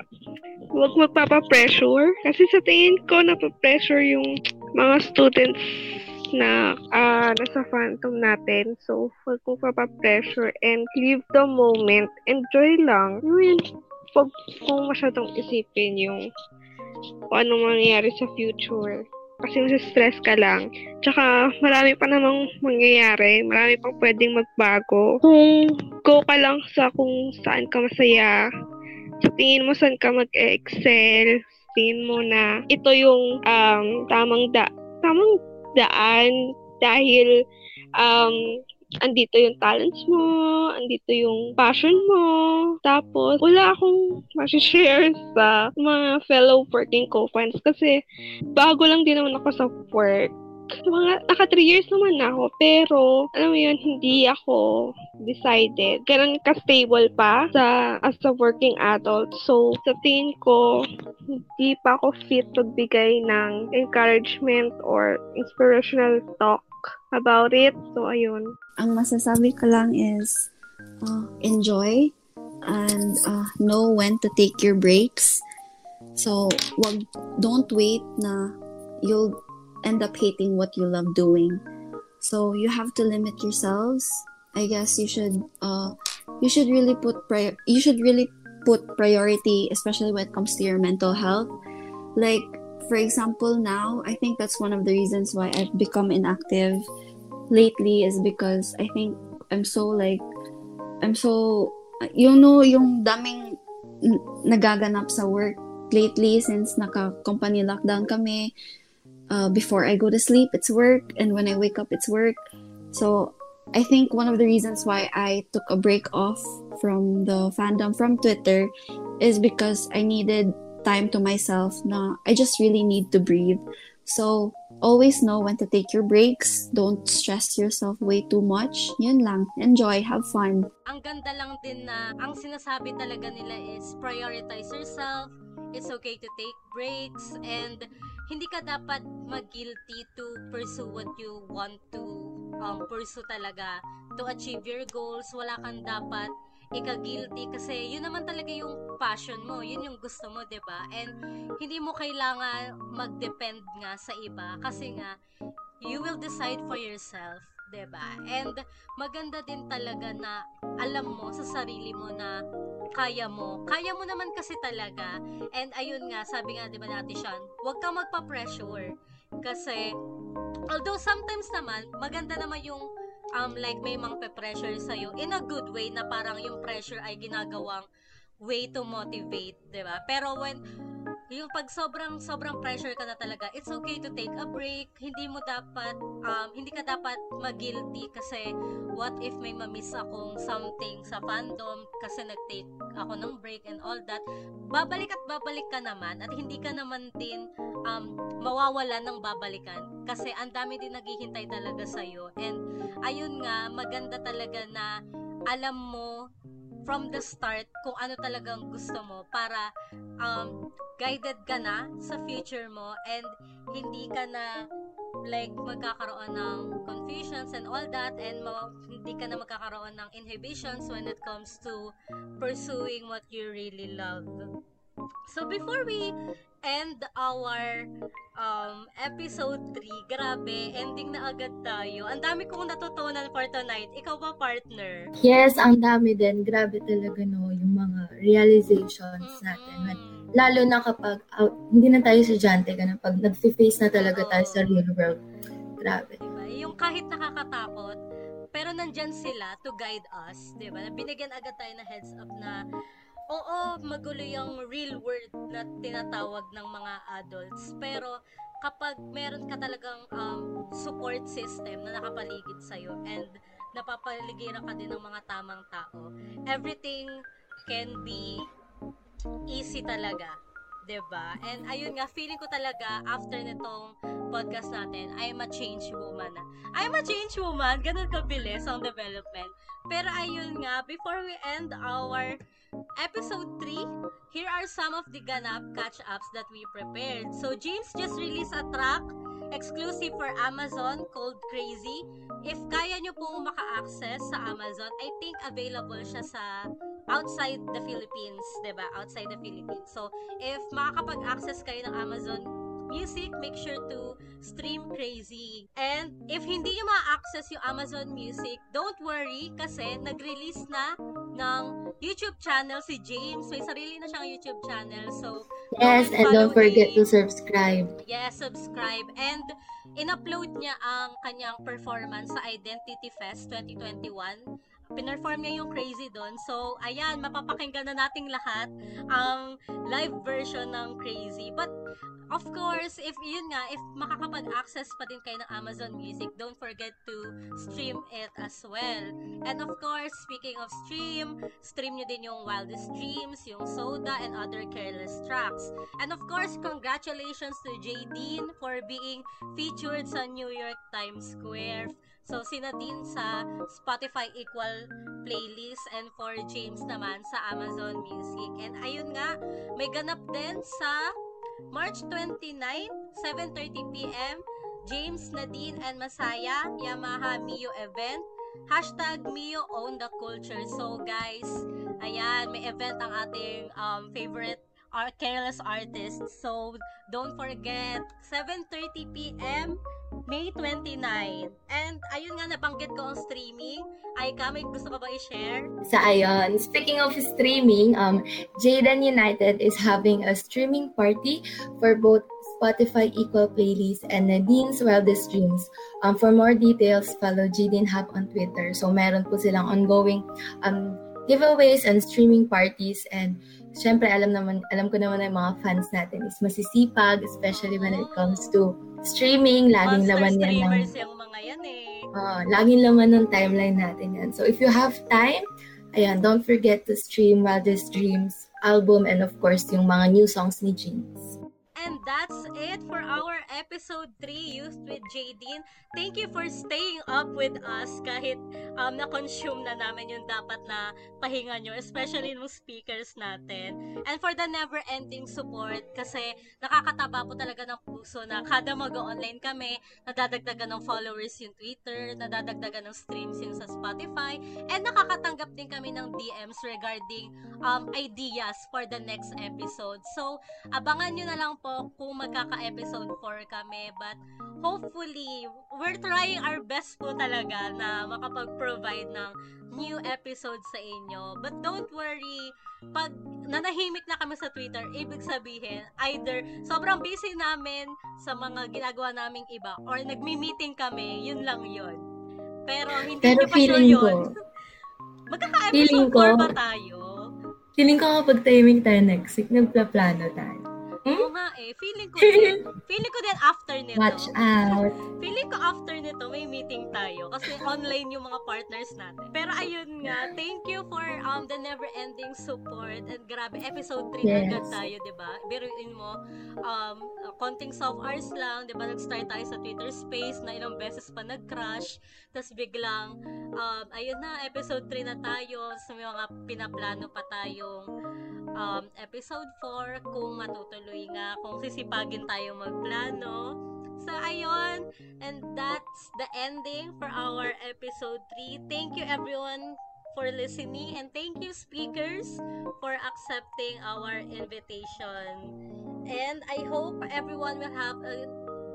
huwag magpapa-pressure. Kasi sa tingin ko, napapressure yung mga students na ah, nasa phantom natin. So, huwag mo pressure and live the moment. Enjoy lang. I mean, huwag kong masyadong isipin yung kung anong mangyayari sa future. Kasi stress ka lang. Tsaka, marami pa namang mangyayari. Marami pang pwedeng magbago. Kung go ka lang sa kung saan ka masaya, sa tingin mo saan ka mag-excel, tingin mo na ito yung um, tamang da tamang daan dahil um, andito yung talents mo, andito yung passion mo. Tapos, wala akong share sa mga fellow working co-fans kasi bago lang din naman ako sa work. Mga, naka 3 years naman ako, pero, alam mo yun, hindi ako decided. Ganun ka-stable pa sa, as a working adult. So, sa tingin ko, hindi pa ako fit magbigay ng encouragement or inspirational talk about it. So, ayun. Ang masasabi ko lang is uh, enjoy and uh, know when to take your breaks. So, wag, don't wait na you'll end up hating what you love doing. So, you have to limit yourselves. I guess you should uh, you should really put pri- you should really put priority, especially when it comes to your mental health. Like, for example, now I think that's one of the reasons why I've become inactive lately is because I think I'm so like I'm so you know yung daming nagaganap sa work lately since naka company lockdown kami uh, before I go to sleep it's work and when I wake up it's work so I think one of the reasons why I took a break off from the fandom from Twitter is because I needed time to myself na I just really need to breathe so always know when to take your breaks. Don't stress yourself way too much. Yun lang. Enjoy. Have fun. Ang ganda lang din na ang sinasabi talaga nila is prioritize yourself. It's okay to take breaks and hindi ka dapat mag-guilty to pursue what you want to um, pursue talaga to achieve your goals. Wala kang dapat ika-guilty kasi yun naman talaga yung passion mo, yun yung gusto mo, 'di ba? And hindi mo kailangan mag-depend nga sa iba kasi nga you will decide for yourself ba? And maganda din talaga na alam mo sa sarili mo na kaya mo. Kaya mo naman kasi talaga. And ayun nga, sabi nga 'di ba natin Sean, huwag kang magpa-pressure kasi although sometimes naman maganda naman yung um like may mang pressure sa in a good way na parang yung pressure ay ginagawang way to motivate, 'di ba? Pero when yung pag sobrang sobrang pressure ka na talaga, it's okay to take a break. Hindi mo dapat um, hindi ka dapat mag-guilty kasi what if may ma-miss akong something sa fandom kasi nag-take ako ng break and all that. Babalik at babalik ka naman at hindi ka naman din um, mawawala ng babalikan kasi ang dami din naghihintay talaga sa iyo. And ayun nga, maganda talaga na alam mo from the start kung ano talagang gusto mo para um, guided ka na sa future mo and hindi ka na like magkakaroon ng confusions and all that and ma- hindi ka na magkakaroon ng inhibitions when it comes to pursuing what you really love. So before we end our um, episode 3, grabe, ending na agad tayo. Ang dami kong natutunan for tonight. Ikaw ba, partner? Yes, ang dami din. Grabe talaga no, yung mga realizations mm-hmm. natin. Lalo na kapag out, hindi na tayo estudyante ka na, pag nag-face na talaga tayo sa real world. Grabe. Diba? Yung kahit nakakatakot, pero nandyan sila to guide us, di ba? Binigyan agad tayo na heads up na oo, magulo yung real world na tinatawag ng mga adults. Pero kapag meron ka talagang um, support system na nakapaligid sa'yo and napapaligiran ka din ng mga tamang tao, everything can be easy talaga. Ba? And ayun nga, feeling ko talaga after nitong podcast natin, I am a change woman. I am a change woman, ganun kabilis ang development. Pero ayun nga, before we end our episode 3, here are some of the ganap catch-ups that we prepared. So, James just released a track exclusive for Amazon called Crazy. If kaya nyo pong maka-access sa Amazon, I think available siya sa outside the Philippines, ba? Outside the Philippines. So, if makakapag-access kayo ng Amazon Music, make sure to stream Crazy. And if hindi nyo ma-access yung Amazon Music, don't worry kasi nag-release na ng YouTube channel si James. May sarili na siyang YouTube channel. So, Yes, and don't forget him. to subscribe. Yes, subscribe. And in-upload niya ang kanyang performance sa Identity Fest 2021 pinerform niya yung Crazy doon. So, ayan, mapapakinggan na nating lahat ang live version ng Crazy. But, of course, if yun nga, if makakapag-access pa din kayo ng Amazon Music, don't forget to stream it as well. And of course, speaking of stream, stream nyo din yung Wildest Dreams, yung Soda, and other careless tracks. And of course, congratulations to Jadine for being featured sa New York Times Square So, sina din sa Spotify Equal playlist and for James naman sa Amazon Music. And ayun nga, may ganap din sa March 29, 7.30pm, James, Nadine, and Masaya, Yamaha Mio event. Hashtag Mio own the culture. So guys, ayan, may event ang ating um, favorite our careless artists. So, don't forget, 7.30pm, May 29. And ayun nga, nabanggit ko ang streaming. Ay, ka, may gusto ka ba i-share? Sa ayon, speaking of streaming, um, Jaden United is having a streaming party for both Spotify Equal Playlist and Nadine's Wildest Dreams. Um, for more details, follow Jaden Hub on Twitter. So, meron po silang ongoing um, giveaways and streaming parties and syempre alam naman alam ko naman ng mga fans natin is masisipag especially when it comes to streaming laging Monster laman yan ng yung mga yan eh. Uh, laging laman ng timeline natin yan. So if you have time ayan don't forget to stream Wildest Dreams album and of course yung mga new songs ni Jeans And that's it for our episode 3, Youth with Jadine. Thank you for staying up with us kahit um, na-consume na namin yung dapat na pahinga nyo, especially ng speakers natin. And for the never-ending support kasi nakakataba po talaga ng puso na kada mag-online kami, nadadagdagan ng followers yung Twitter, nadadagdagan ng streams yung sa Spotify, and nakakatanggap din kami ng DMs regarding um, ideas for the next episode. So, abangan nyo na lang po ko kung magkaka-episode 4 kami. But hopefully, we're trying our best po talaga na makapag-provide ng new episodes sa inyo. But don't worry, pag nanahimik na kami sa Twitter, ibig sabihin, either sobrang busy namin sa mga ginagawa naming iba or nagmi-meeting kami, yun lang yun. Pero hindi Pero pa sure feeling yun. ko, Magkaka-episode feeling 4 ko, ba tayo? feeling ko kapag timing tayo next week, nagplaplano tayo. Oo nga eh. Feeling ko din. feeling ko din after nito. Watch out. Feeling ko after nito may meeting tayo kasi online yung mga partners natin. Pero ayun nga, thank you for um the never-ending support and grabe episode 3 Yes. agad tayo, 'di ba? Biruin mo um konting soft hours lang, 'di ba? Nag-start tayo sa Twitter Space na ilang beses pa nag-crash, tapos biglang um ayun na episode 3 na tayo, sa may mga pinaplano pa tayong um, episode 4 kung matutuloy nga, kung sisipagin tayo magplano. So, ayun. And that's the ending for our episode 3. Thank you everyone for listening and thank you speakers for accepting our invitation. And I hope everyone will have a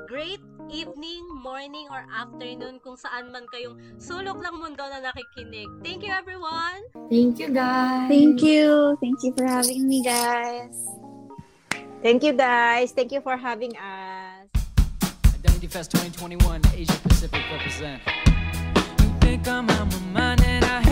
great evening, morning, or afternoon kung saan man kayong sulok ng mundo na nakikinig. Thank you everyone! Thank you, guys. Thank you. Thank you for having me, guys. Thank you guys. Thank you for having us. Identity Fest 2021, Asia Pacific represent. You think I'm out my mind and I